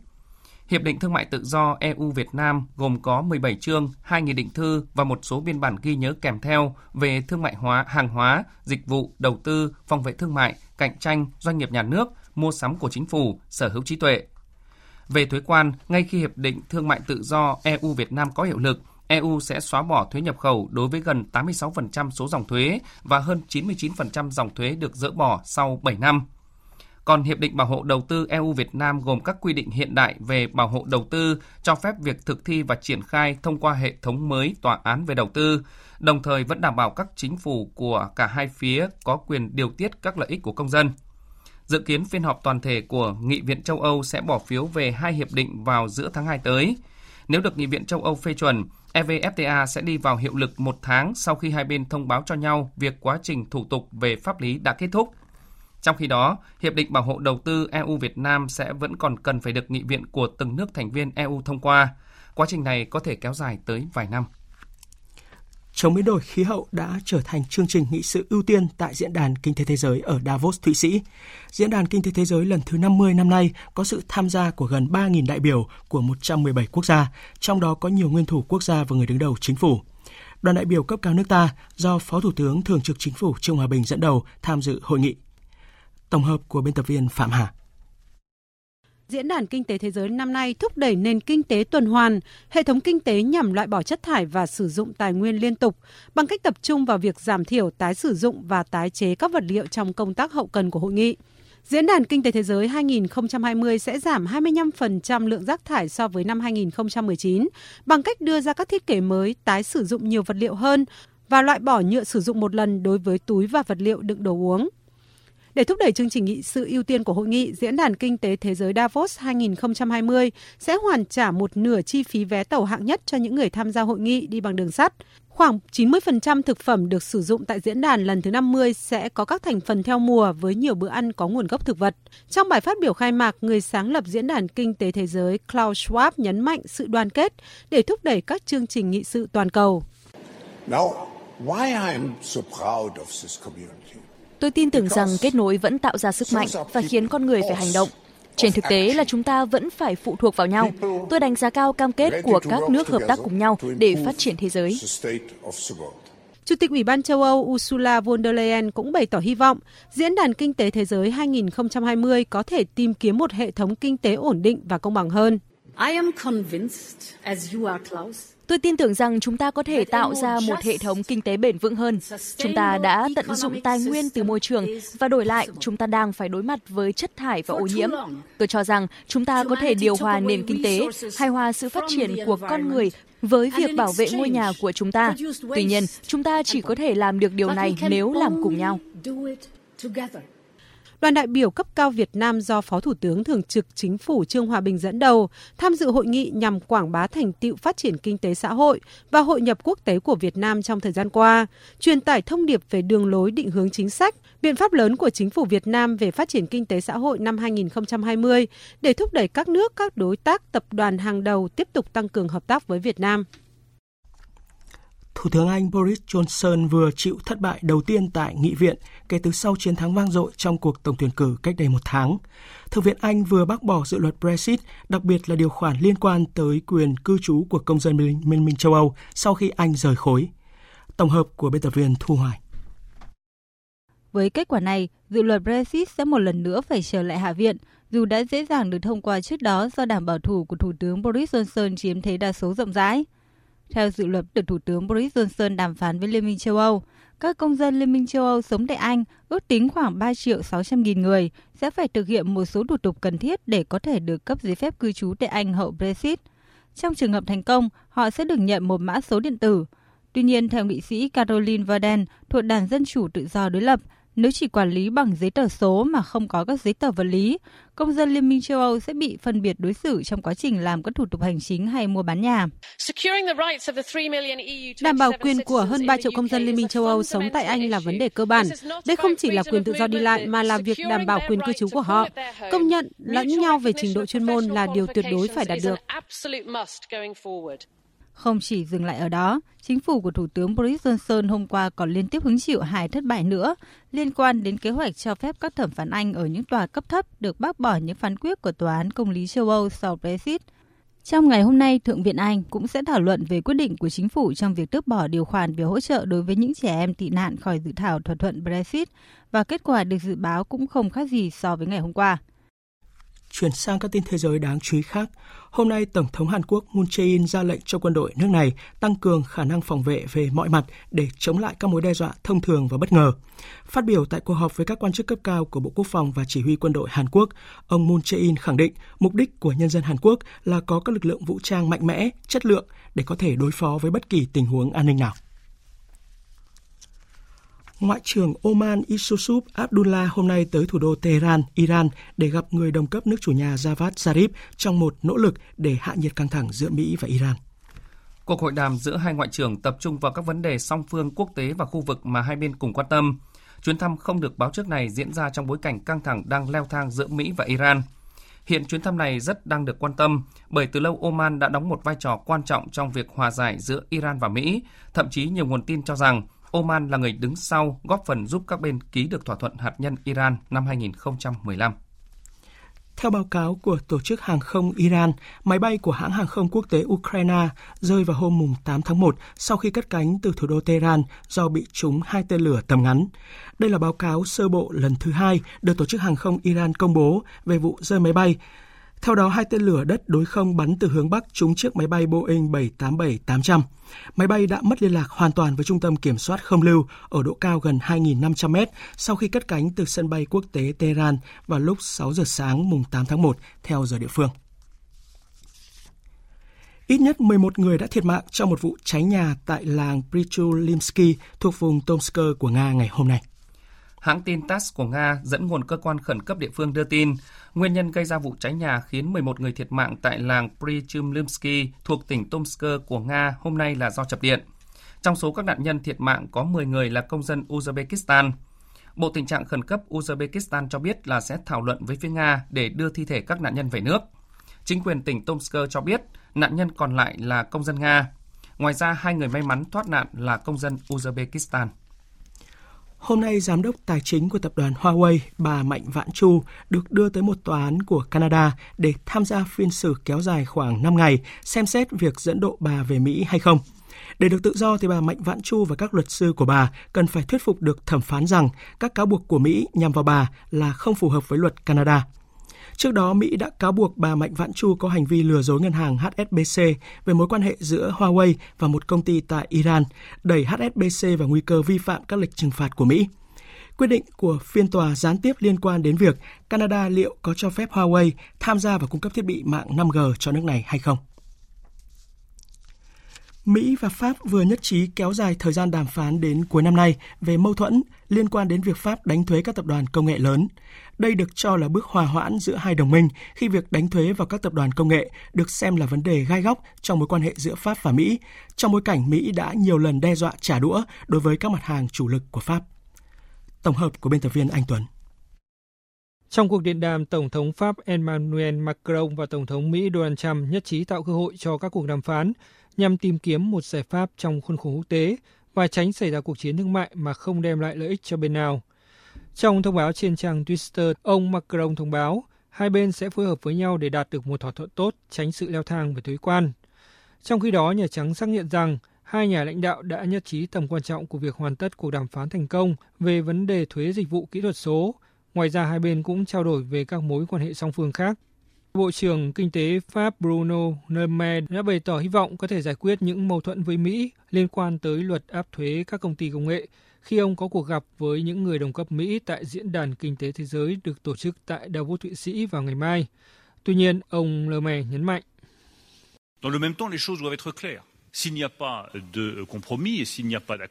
Hiệp định Thương mại Tự do EU Việt Nam gồm có 17 chương, 2 nghị định thư và một số biên bản ghi nhớ kèm theo về thương mại hóa, hàng hóa, dịch vụ, đầu tư, phòng vệ thương mại, cạnh tranh, doanh nghiệp nhà nước, mua sắm của chính phủ, sở hữu trí tuệ. Về thuế quan, ngay khi Hiệp định Thương mại Tự do EU Việt Nam có hiệu lực, EU sẽ xóa bỏ thuế nhập khẩu đối với gần 86% số dòng thuế và hơn 99% dòng thuế được dỡ bỏ sau 7 năm. Còn Hiệp định Bảo hộ Đầu tư EU Việt Nam gồm các quy định hiện đại về bảo hộ đầu tư, cho phép việc thực thi và triển khai thông qua hệ thống mới tòa án về đầu tư, đồng thời vẫn đảm bảo các chính phủ của cả hai phía có quyền điều tiết các lợi ích của công dân. Dự kiến phiên họp toàn thể của Nghị viện châu Âu sẽ bỏ phiếu về hai hiệp định vào giữa tháng 2 tới. Nếu được Nghị viện châu Âu phê chuẩn, EVFTA sẽ đi vào hiệu lực một tháng sau khi hai bên thông báo cho nhau việc quá trình thủ tục về pháp lý đã kết thúc. Trong khi đó, Hiệp định Bảo hộ Đầu tư EU Việt Nam sẽ vẫn còn cần phải được nghị viện của từng nước thành viên EU thông qua. Quá trình này có thể kéo dài tới vài năm. Chống biến đổi khí hậu đã trở thành chương trình nghị sự ưu tiên tại Diễn đàn Kinh tế Thế giới ở Davos, Thụy Sĩ. Diễn đàn Kinh tế Thế giới lần thứ 50 năm nay có sự tham gia của gần 3.000 đại biểu của 117 quốc gia, trong đó có nhiều nguyên thủ quốc gia và người đứng đầu chính phủ. Đoàn đại biểu cấp cao nước ta do Phó Thủ tướng Thường trực Chính phủ Trương Hòa Bình dẫn đầu tham dự hội nghị. Tổng hợp của biên tập viên Phạm Hà. Diễn đàn Kinh tế Thế giới năm nay thúc đẩy nền kinh tế tuần hoàn, hệ thống kinh tế nhằm loại bỏ chất thải và sử dụng tài nguyên liên tục bằng cách tập trung vào việc giảm thiểu tái sử dụng và tái chế các vật liệu trong công tác hậu cần của hội nghị. Diễn đàn Kinh tế Thế giới 2020 sẽ giảm 25% lượng rác thải so với năm 2019 bằng cách đưa ra các thiết kế mới tái sử dụng nhiều vật liệu hơn và loại bỏ nhựa sử dụng một lần đối với túi và vật liệu đựng đồ uống. Để thúc đẩy chương trình nghị sự ưu tiên của hội nghị, Diễn đàn Kinh tế Thế giới Davos 2020 sẽ hoàn trả một nửa chi phí vé tàu hạng nhất cho những người tham gia hội nghị đi bằng đường sắt. Khoảng 90% thực phẩm được sử dụng tại diễn đàn lần thứ 50 sẽ có các thành phần theo mùa với nhiều bữa ăn có nguồn gốc thực vật. Trong bài phát biểu khai mạc, người sáng lập Diễn đàn Kinh tế Thế giới Klaus Schwab nhấn mạnh sự đoàn kết để thúc đẩy các chương trình nghị sự toàn cầu. Now, why I'm so proud of this community? Tôi tin tưởng rằng kết nối vẫn tạo ra sức mạnh và khiến con người phải hành động. Trên thực tế là chúng ta vẫn phải phụ thuộc vào nhau. Tôi đánh giá cao cam kết của các nước hợp tác cùng nhau để phát triển thế giới. Chủ tịch Ủy ban châu Âu Ursula von der Leyen cũng bày tỏ hy vọng Diễn đàn Kinh tế Thế giới 2020 có thể tìm kiếm một hệ thống kinh tế ổn định và công bằng hơn. I am convinced, as you are Klaus, Tôi tin tưởng rằng chúng ta có thể tạo ra một hệ thống kinh tế bền vững hơn. Chúng ta đã tận dụng tài nguyên từ môi trường và đổi lại chúng ta đang phải đối mặt với chất thải và ô nhiễm. Tôi cho rằng chúng ta có thể điều hòa nền kinh tế, hài hòa sự phát triển của con người với việc bảo vệ ngôi nhà của chúng ta. Tuy nhiên, chúng ta chỉ có thể làm được điều này nếu làm cùng nhau. Đoàn đại biểu cấp cao Việt Nam do Phó Thủ tướng Thường trực Chính phủ Trương Hòa Bình dẫn đầu tham dự hội nghị nhằm quảng bá thành tựu phát triển kinh tế xã hội và hội nhập quốc tế của Việt Nam trong thời gian qua, truyền tải thông điệp về đường lối định hướng chính sách, biện pháp lớn của chính phủ Việt Nam về phát triển kinh tế xã hội năm 2020 để thúc đẩy các nước, các đối tác, tập đoàn hàng đầu tiếp tục tăng cường hợp tác với Việt Nam. Thủ tướng Anh Boris Johnson vừa chịu thất bại đầu tiên tại nghị viện kể từ sau chiến thắng vang dội trong cuộc tổng tuyển cử cách đây một tháng. Thượng viện Anh vừa bác bỏ dự luật Brexit, đặc biệt là điều khoản liên quan tới quyền cư trú của công dân Liên minh châu Âu sau khi Anh rời khối. Tổng hợp của biên tập viên Thu Hoài. Với kết quả này, dự luật Brexit sẽ một lần nữa phải trở lại Hạ viện, dù đã dễ dàng được thông qua trước đó do đảng bảo thủ của Thủ tướng Boris Johnson chiếm thế đa số rộng rãi. Theo dự luật được Thủ tướng Boris Johnson đàm phán với Liên minh châu Âu, các công dân Liên minh châu Âu sống tại Anh ước tính khoảng 3 triệu 600 nghìn người sẽ phải thực hiện một số thủ tục cần thiết để có thể được cấp giấy phép cư trú tại Anh hậu Brexit. Trong trường hợp thành công, họ sẽ được nhận một mã số điện tử. Tuy nhiên, theo nghị sĩ Caroline Verden thuộc đảng Dân Chủ Tự do đối lập, nếu chỉ quản lý bằng giấy tờ số mà không có các giấy tờ vật lý, công dân Liên minh châu Âu sẽ bị phân biệt đối xử trong quá trình làm các thủ tục hành chính hay mua bán nhà. Đảm bảo quyền của hơn 3 triệu công dân Liên minh châu Âu sống tại Anh là vấn đề cơ bản. Đây không chỉ là quyền tự do đi lại mà là việc đảm bảo quyền cư trú của họ. Công nhận lẫn nhau về trình độ chuyên môn là điều tuyệt đối phải đạt được. Không chỉ dừng lại ở đó, chính phủ của Thủ tướng Boris Johnson hôm qua còn liên tiếp hứng chịu hai thất bại nữa liên quan đến kế hoạch cho phép các thẩm phán Anh ở những tòa cấp thấp được bác bỏ những phán quyết của Tòa án Công lý châu Âu sau Brexit. Trong ngày hôm nay, Thượng viện Anh cũng sẽ thảo luận về quyết định của chính phủ trong việc tước bỏ điều khoản về hỗ trợ đối với những trẻ em tị nạn khỏi dự thảo thỏa thuận Brexit và kết quả được dự báo cũng không khác gì so với ngày hôm qua. Chuyển sang các tin thế giới đáng chú ý khác, hôm nay Tổng thống Hàn Quốc Moon Jae-in ra lệnh cho quân đội nước này tăng cường khả năng phòng vệ về mọi mặt để chống lại các mối đe dọa thông thường và bất ngờ. Phát biểu tại cuộc họp với các quan chức cấp cao của Bộ Quốc phòng và Chỉ huy quân đội Hàn Quốc, ông Moon Jae-in khẳng định mục đích của nhân dân Hàn Quốc là có các lực lượng vũ trang mạnh mẽ, chất lượng để có thể đối phó với bất kỳ tình huống an ninh nào. Ngoại trưởng Oman Isusuf Abdullah hôm nay tới thủ đô Tehran, Iran để gặp người đồng cấp nước chủ nhà Javad Zarif trong một nỗ lực để hạ nhiệt căng thẳng giữa Mỹ và Iran. Cuộc hội đàm giữa hai ngoại trưởng tập trung vào các vấn đề song phương quốc tế và khu vực mà hai bên cùng quan tâm. Chuyến thăm không được báo trước này diễn ra trong bối cảnh căng thẳng đang leo thang giữa Mỹ và Iran. Hiện chuyến thăm này rất đang được quan tâm bởi từ lâu Oman đã đóng một vai trò quan trọng trong việc hòa giải giữa Iran và Mỹ. Thậm chí nhiều nguồn tin cho rằng Oman là người đứng sau góp phần giúp các bên ký được thỏa thuận hạt nhân Iran năm 2015. Theo báo cáo của Tổ chức Hàng không Iran, máy bay của hãng hàng không quốc tế Ukraine rơi vào hôm 8 tháng 1 sau khi cất cánh từ thủ đô Tehran do bị trúng hai tên lửa tầm ngắn. Đây là báo cáo sơ bộ lần thứ hai được Tổ chức Hàng không Iran công bố về vụ rơi máy bay theo đó, hai tên lửa đất đối không bắn từ hướng Bắc trúng chiếc máy bay Boeing 787-800. Máy bay đã mất liên lạc hoàn toàn với trung tâm kiểm soát không lưu ở độ cao gần 2.500 mét sau khi cất cánh từ sân bay quốc tế Tehran vào lúc 6 giờ sáng mùng 8 tháng 1 theo giờ địa phương. Ít nhất 11 người đã thiệt mạng trong một vụ cháy nhà tại làng Prichulimsky thuộc vùng Tomsk của Nga ngày hôm nay. Hãng tin TASS của Nga dẫn nguồn cơ quan khẩn cấp địa phương đưa tin, nguyên nhân gây ra vụ cháy nhà khiến 11 người thiệt mạng tại làng Prichumlimsky thuộc tỉnh Tomsk của Nga hôm nay là do chập điện. Trong số các nạn nhân thiệt mạng có 10 người là công dân Uzbekistan. Bộ tình trạng khẩn cấp Uzbekistan cho biết là sẽ thảo luận với phía Nga để đưa thi thể các nạn nhân về nước. Chính quyền tỉnh Tomsk cho biết nạn nhân còn lại là công dân Nga. Ngoài ra, hai người may mắn thoát nạn là công dân Uzbekistan. Hôm nay, giám đốc tài chính của tập đoàn Huawei, bà Mạnh Vãn Chu, được đưa tới một tòa án của Canada để tham gia phiên xử kéo dài khoảng 5 ngày, xem xét việc dẫn độ bà về Mỹ hay không. Để được tự do thì bà Mạnh Vãn Chu và các luật sư của bà cần phải thuyết phục được thẩm phán rằng các cáo buộc của Mỹ nhằm vào bà là không phù hợp với luật Canada. Trước đó, Mỹ đã cáo buộc bà Mạnh Vãn Chu có hành vi lừa dối ngân hàng HSBC về mối quan hệ giữa Huawei và một công ty tại Iran, đẩy HSBC vào nguy cơ vi phạm các lệnh trừng phạt của Mỹ. Quyết định của phiên tòa gián tiếp liên quan đến việc Canada liệu có cho phép Huawei tham gia và cung cấp thiết bị mạng 5G cho nước này hay không. Mỹ và Pháp vừa nhất trí kéo dài thời gian đàm phán đến cuối năm nay về mâu thuẫn liên quan đến việc Pháp đánh thuế các tập đoàn công nghệ lớn. Đây được cho là bước hòa hoãn giữa hai đồng minh khi việc đánh thuế vào các tập đoàn công nghệ được xem là vấn đề gai góc trong mối quan hệ giữa Pháp và Mỹ, trong bối cảnh Mỹ đã nhiều lần đe dọa trả đũa đối với các mặt hàng chủ lực của Pháp. Tổng hợp của biên tập viên Anh Tuấn. Trong cuộc điện đàm, Tổng thống Pháp Emmanuel Macron và Tổng thống Mỹ Donald Trump nhất trí tạo cơ hội cho các cuộc đàm phán nhằm tìm kiếm một giải pháp trong khuôn khổ quốc tế và tránh xảy ra cuộc chiến thương mại mà không đem lại lợi ích cho bên nào. Trong thông báo trên trang Twitter, ông Macron thông báo hai bên sẽ phối hợp với nhau để đạt được một thỏa thuận tốt, tránh sự leo thang về thuế quan. Trong khi đó, Nhà Trắng xác nhận rằng hai nhà lãnh đạo đã nhất trí tầm quan trọng của việc hoàn tất cuộc đàm phán thành công về vấn đề thuế dịch vụ kỹ thuật số. Ngoài ra, hai bên cũng trao đổi về các mối quan hệ song phương khác. Bộ trưởng Kinh tế Pháp Bruno Le Maire đã bày tỏ hy vọng có thể giải quyết những mâu thuẫn với Mỹ liên quan tới luật áp thuế các công ty công nghệ khi ông có cuộc gặp với những người đồng cấp Mỹ tại Diễn đàn Kinh tế Thế giới được tổ chức tại Davos, Thụy Sĩ vào ngày mai. Tuy nhiên, ông Le Maire nhấn mạnh.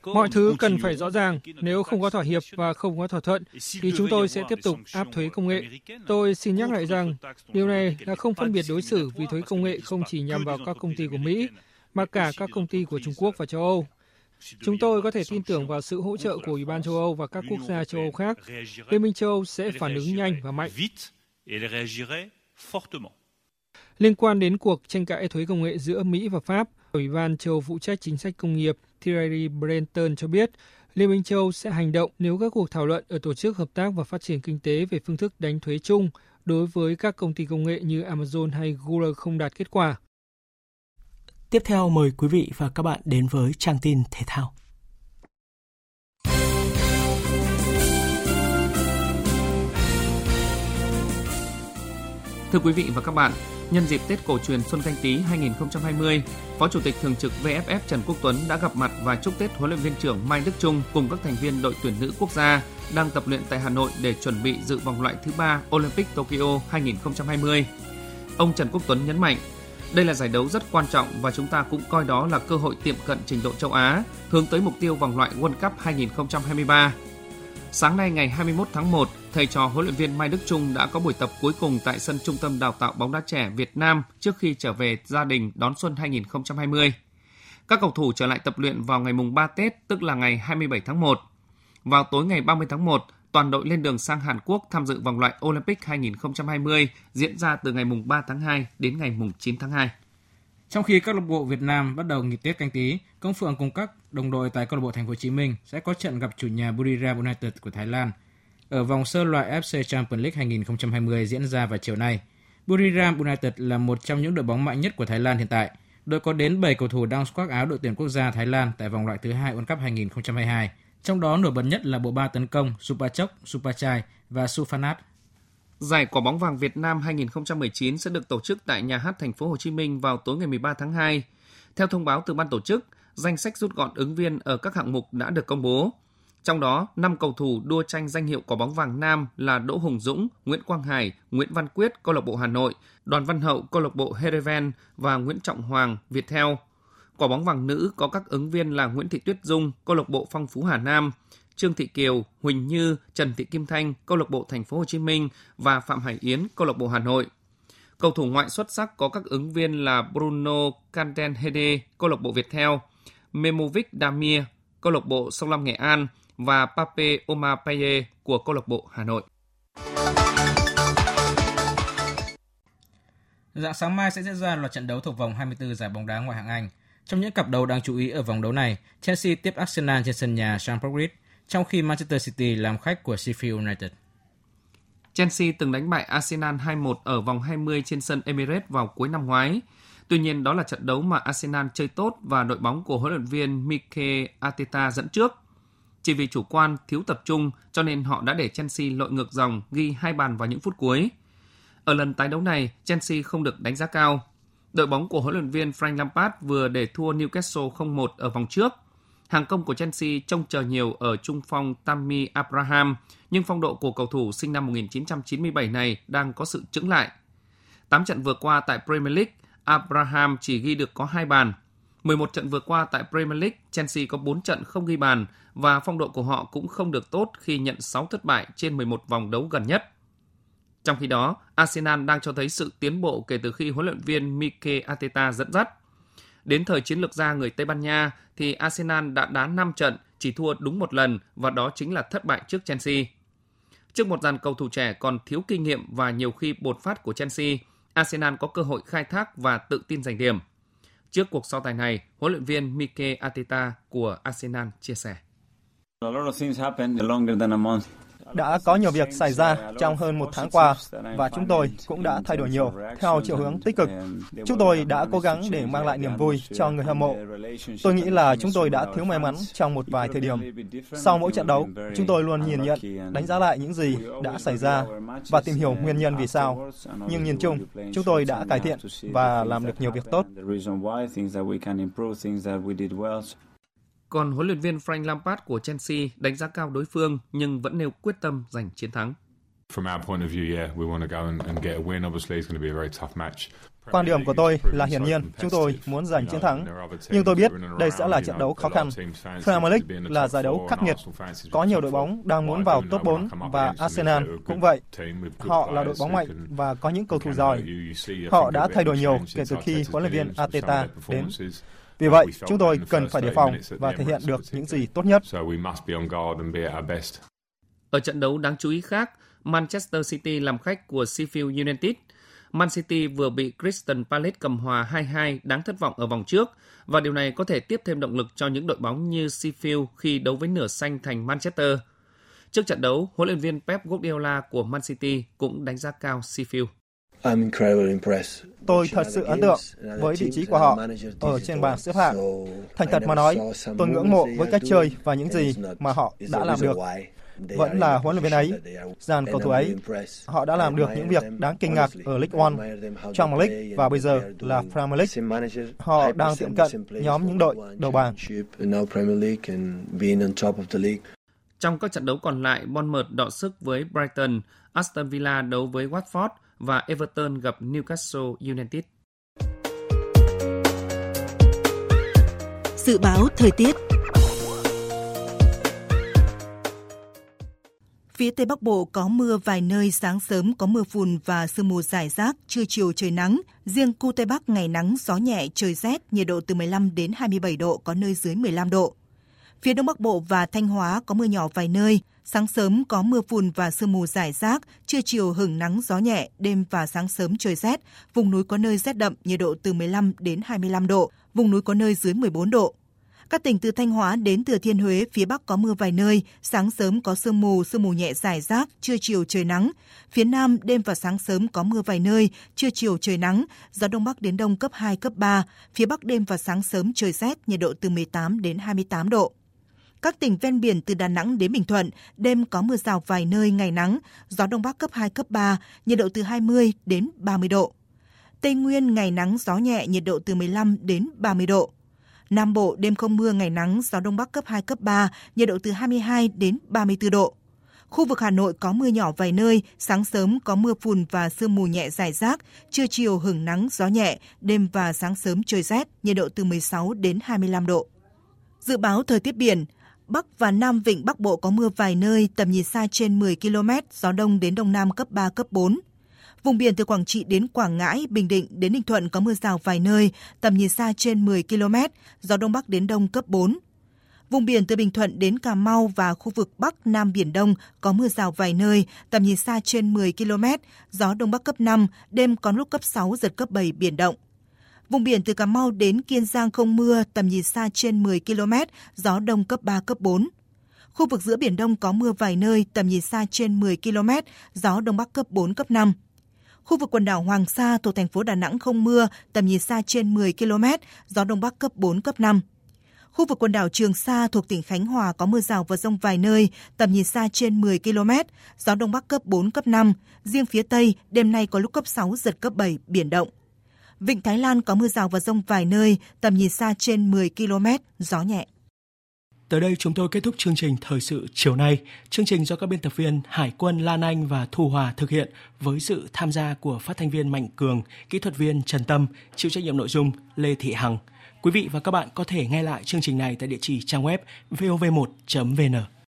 Mọi thứ cần phải rõ ràng. Nếu không có thỏa hiệp và không có thỏa thuận, thì chúng tôi sẽ tiếp tục áp thuế công nghệ. Tôi xin nhắc lại rằng, điều này là không phân biệt đối xử vì thuế công nghệ không chỉ nhằm vào các công ty của Mỹ, mà cả các công ty của Trung Quốc và châu Âu. Chúng tôi có thể tin tưởng vào sự hỗ trợ của Ủy ban châu Âu và các quốc gia châu Âu khác. Liên minh châu Âu sẽ phản ứng nhanh và mạnh. Liên quan đến cuộc tranh cãi thuế công nghệ giữa Mỹ và Pháp, Ủy ban châu Âu phụ trách chính sách công nghiệp Thierry Breton cho biết Liên minh châu Âu sẽ hành động nếu các cuộc thảo luận ở Tổ chức Hợp tác và Phát triển Kinh tế về phương thức đánh thuế chung đối với các công ty công nghệ như Amazon hay Google không đạt kết quả. Tiếp theo mời quý vị và các bạn đến với trang tin thể thao. Thưa quý vị và các bạn, nhân dịp Tết cổ truyền Xuân Canh Tý 2020, Phó Chủ tịch Thường trực VFF Trần Quốc Tuấn đã gặp mặt và chúc Tết huấn luyện viên trưởng Mai Đức Trung cùng các thành viên đội tuyển nữ quốc gia đang tập luyện tại Hà Nội để chuẩn bị dự vòng loại thứ ba Olympic Tokyo 2020. Ông Trần Quốc Tuấn nhấn mạnh, đây là giải đấu rất quan trọng và chúng ta cũng coi đó là cơ hội tiệm cận trình độ châu Á, hướng tới mục tiêu vòng loại World Cup 2023. Sáng nay ngày 21 tháng 1, thầy trò huấn luyện viên Mai Đức Trung đã có buổi tập cuối cùng tại sân Trung tâm Đào tạo bóng đá trẻ Việt Nam trước khi trở về gia đình đón xuân 2020. Các cầu thủ trở lại tập luyện vào ngày mùng 3 Tết, tức là ngày 27 tháng 1. Vào tối ngày 30 tháng 1, toàn đội lên đường sang Hàn Quốc tham dự vòng loại Olympic 2020 diễn ra từ ngày mùng 3 tháng 2 đến ngày mùng 9 tháng 2. Trong khi các câu lạc bộ Việt Nam bắt đầu nghỉ Tết canh tí, Công Phượng cùng các đồng đội tại câu lạc bộ Thành phố Hồ Chí Minh sẽ có trận gặp chủ nhà Buriram United của Thái Lan ở vòng sơ loại FC Champions League 2020 diễn ra vào chiều nay. Buriram United là một trong những đội bóng mạnh nhất của Thái Lan hiện tại. Đội có đến 7 cầu thủ đang khoác áo đội tuyển quốc gia Thái Lan tại vòng loại thứ hai World Cup 2022. Trong đó nổi bật nhất là bộ ba tấn công Supachok, Supachai và Sufanat. Giải quả bóng vàng Việt Nam 2019 sẽ được tổ chức tại nhà hát thành phố Hồ Chí Minh vào tối ngày 13 tháng 2. Theo thông báo từ ban tổ chức, danh sách rút gọn ứng viên ở các hạng mục đã được công bố. Trong đó, 5 cầu thủ đua tranh danh hiệu quả bóng vàng nam là Đỗ Hùng Dũng, Nguyễn Quang Hải, Nguyễn Văn Quyết, câu lạc bộ Hà Nội, Đoàn Văn Hậu, câu lạc bộ Hereven và Nguyễn Trọng Hoàng, Viettel. Quả bóng vàng nữ có các ứng viên là Nguyễn Thị Tuyết Dung, câu lạc bộ Phong Phú Hà Nam, Trương Thị Kiều, Huỳnh Như, Trần Thị Kim Thanh, câu lạc bộ Thành phố Hồ Chí Minh và Phạm Hải Yến, câu lạc bộ Hà Nội. Cầu thủ ngoại xuất sắc có các ứng viên là Bruno Candenhede, câu lạc bộ Viettel, Memovic Damir, câu lạc bộ Sông Lam Nghệ An và Pape Omapaye của câu lạc bộ Hà Nội. Dạng sáng mai sẽ diễn ra loạt trận đấu thuộc vòng 24 giải bóng đá ngoại hạng Anh. Trong những cặp đấu đáng chú ý ở vòng đấu này, Chelsea tiếp Arsenal trên sân nhà Stamford Bridge, trong khi Manchester City làm khách của Sheffield United. Chelsea từng đánh bại Arsenal 2-1 ở vòng 20 trên sân Emirates vào cuối năm ngoái. Tuy nhiên, đó là trận đấu mà Arsenal chơi tốt và đội bóng của huấn luyện viên Mikel Arteta dẫn trước. Chỉ vì chủ quan, thiếu tập trung cho nên họ đã để Chelsea lội ngược dòng ghi hai bàn vào những phút cuối. Ở lần tái đấu này, Chelsea không được đánh giá cao. Đội bóng của huấn luyện viên Frank Lampard vừa để thua Newcastle 0-1 ở vòng trước. Hàng công của Chelsea trông chờ nhiều ở trung phong Tammy Abraham, nhưng phong độ của cầu thủ sinh năm 1997 này đang có sự chững lại. 8 trận vừa qua tại Premier League, Abraham chỉ ghi được có 2 bàn. 11 trận vừa qua tại Premier League, Chelsea có 4 trận không ghi bàn và phong độ của họ cũng không được tốt khi nhận 6 thất bại trên 11 vòng đấu gần nhất. Trong khi đó, Arsenal đang cho thấy sự tiến bộ kể từ khi huấn luyện viên Mikel Arteta dẫn dắt. Đến thời chiến lược gia người Tây Ban Nha thì Arsenal đã đá 5 trận, chỉ thua đúng một lần và đó chính là thất bại trước Chelsea. Trước một dàn cầu thủ trẻ còn thiếu kinh nghiệm và nhiều khi bột phát của Chelsea, Arsenal có cơ hội khai thác và tự tin giành điểm. Trước cuộc so tài này, huấn luyện viên Mikel Arteta của Arsenal chia sẻ. Đã có nhiều việc xảy ra trong hơn một tháng qua và chúng tôi cũng đã thay đổi nhiều theo chiều hướng tích cực. Chúng tôi đã cố gắng để mang lại niềm vui cho người hâm mộ. Tôi nghĩ là chúng tôi đã thiếu may mắn trong một vài thời điểm. Sau mỗi trận đấu, chúng tôi luôn nhìn nhận, đánh giá lại những gì đã xảy ra và tìm hiểu nguyên nhân vì sao. Nhưng nhìn chung, chúng tôi đã cải thiện và làm được nhiều việc tốt. Còn huấn luyện viên Frank Lampard của Chelsea đánh giá cao đối phương nhưng vẫn nêu quyết tâm giành chiến thắng. Quan điểm của tôi là hiển nhiên chúng tôi muốn giành chiến thắng, nhưng tôi biết đây sẽ là trận đấu khó khăn. Premier League là giải đấu khắc nghiệt, có nhiều đội bóng đang muốn vào top 4 và Arsenal cũng vậy. Họ là đội bóng mạnh và có những cầu thủ giỏi. Họ đã thay đổi nhiều kể từ khi huấn luyện viên Arteta đến. Vì vậy, chúng tôi cần phải đề phòng và thể hiện được những gì tốt nhất. Ở trận đấu đáng chú ý khác, Manchester City làm khách của Sheffield United. Man City vừa bị Crystal Palace cầm hòa 2-2 đáng thất vọng ở vòng trước và điều này có thể tiếp thêm động lực cho những đội bóng như Sheffield khi đấu với nửa xanh thành Manchester. Trước trận đấu, huấn luyện viên Pep Guardiola của Man City cũng đánh giá cao Sheffield. Tôi thật sự ấn tượng với vị trí của họ ở trên bảng xếp hạng. Thành thật mà nói, tôi ngưỡng mộ với cách chơi và những gì mà họ đã làm được. Vẫn là huấn luyện viên ấy, dàn cầu thủ ấy. Họ đã làm được những việc đáng kinh ngạc ở League One, trong League và bây giờ là Premier League. Họ đang tiệm cận nhóm những đội đầu bảng. Trong các trận đấu còn lại, Bournemouth đọ sức với Brighton, Aston Villa đấu với Watford và Everton gặp Newcastle United. Dự báo thời tiết Phía Tây Bắc Bộ có mưa vài nơi, sáng sớm có mưa phùn và sương mù rải rác, trưa chiều trời nắng. Riêng khu Tây Bắc ngày nắng, gió nhẹ, trời rét, nhiệt độ từ 15 đến 27 độ, có nơi dưới 15 độ. Phía Đông Bắc Bộ và Thanh Hóa có mưa nhỏ vài nơi, sáng sớm có mưa phùn và sương mù rải rác, trưa chiều hửng nắng gió nhẹ, đêm và sáng sớm trời rét, vùng núi có nơi rét đậm, nhiệt độ từ 15 đến 25 độ, vùng núi có nơi dưới 14 độ. Các tỉnh từ Thanh Hóa đến Thừa Thiên Huế, phía Bắc có mưa vài nơi, sáng sớm có sương mù, sương mù nhẹ rải rác, trưa chiều trời nắng. Phía Nam, đêm và sáng sớm có mưa vài nơi, trưa chiều trời nắng, gió Đông Bắc đến Đông cấp 2, cấp 3. Phía Bắc đêm và sáng sớm trời rét, nhiệt độ từ 18 đến 28 độ. Các tỉnh ven biển từ Đà Nẵng đến Bình Thuận, đêm có mưa rào vài nơi, ngày nắng, gió Đông Bắc cấp 2, cấp 3, nhiệt độ từ 20 đến 30 độ. Tây Nguyên ngày nắng gió nhẹ, nhiệt độ từ 15 đến 30 độ. Nam Bộ đêm không mưa, ngày nắng, gió Đông Bắc cấp 2, cấp 3, nhiệt độ từ 22 đến 34 độ. Khu vực Hà Nội có mưa nhỏ vài nơi, sáng sớm có mưa phùn và sương mù nhẹ dài rác, trưa chiều hưởng nắng, gió nhẹ, đêm và sáng sớm trời rét, nhiệt độ từ 16 đến 25 độ. Dự báo thời tiết biển, Bắc và Nam Vịnh Bắc Bộ có mưa vài nơi, tầm nhìn xa trên 10 km, gió đông đến đông nam cấp 3, cấp 4. Vùng biển từ Quảng Trị đến Quảng Ngãi, Bình Định đến Ninh Thuận có mưa rào vài nơi, tầm nhìn xa trên 10 km, gió Đông Bắc đến Đông cấp 4. Vùng biển từ Bình Thuận đến Cà Mau và khu vực Bắc Nam Biển Đông có mưa rào vài nơi, tầm nhìn xa trên 10 km, gió Đông Bắc cấp 5, đêm có lúc cấp 6, giật cấp 7, biển động. Vùng biển từ Cà Mau đến Kiên Giang không mưa, tầm nhìn xa trên 10 km, gió Đông cấp 3, cấp 4. Khu vực giữa Biển Đông có mưa vài nơi, tầm nhìn xa trên 10 km, gió Đông Bắc cấp 4, cấp 5. Khu vực quần đảo Hoàng Sa thuộc thành phố Đà Nẵng không mưa, tầm nhìn xa trên 10 km, gió Đông Bắc cấp 4, cấp 5. Khu vực quần đảo Trường Sa thuộc tỉnh Khánh Hòa có mưa rào và rông vài nơi, tầm nhìn xa trên 10 km, gió Đông Bắc cấp 4, cấp 5. Riêng phía Tây, đêm nay có lúc cấp 6, giật cấp 7, biển động. Vịnh Thái Lan có mưa rào và rông vài nơi, tầm nhìn xa trên 10 km, gió nhẹ. Tới đây chúng tôi kết thúc chương trình Thời sự chiều nay. Chương trình do các biên tập viên Hải quân Lan Anh và Thu Hòa thực hiện với sự tham gia của phát thanh viên Mạnh Cường, kỹ thuật viên Trần Tâm, chịu trách nhiệm nội dung Lê Thị Hằng. Quý vị và các bạn có thể nghe lại chương trình này tại địa chỉ trang web vov1.vn.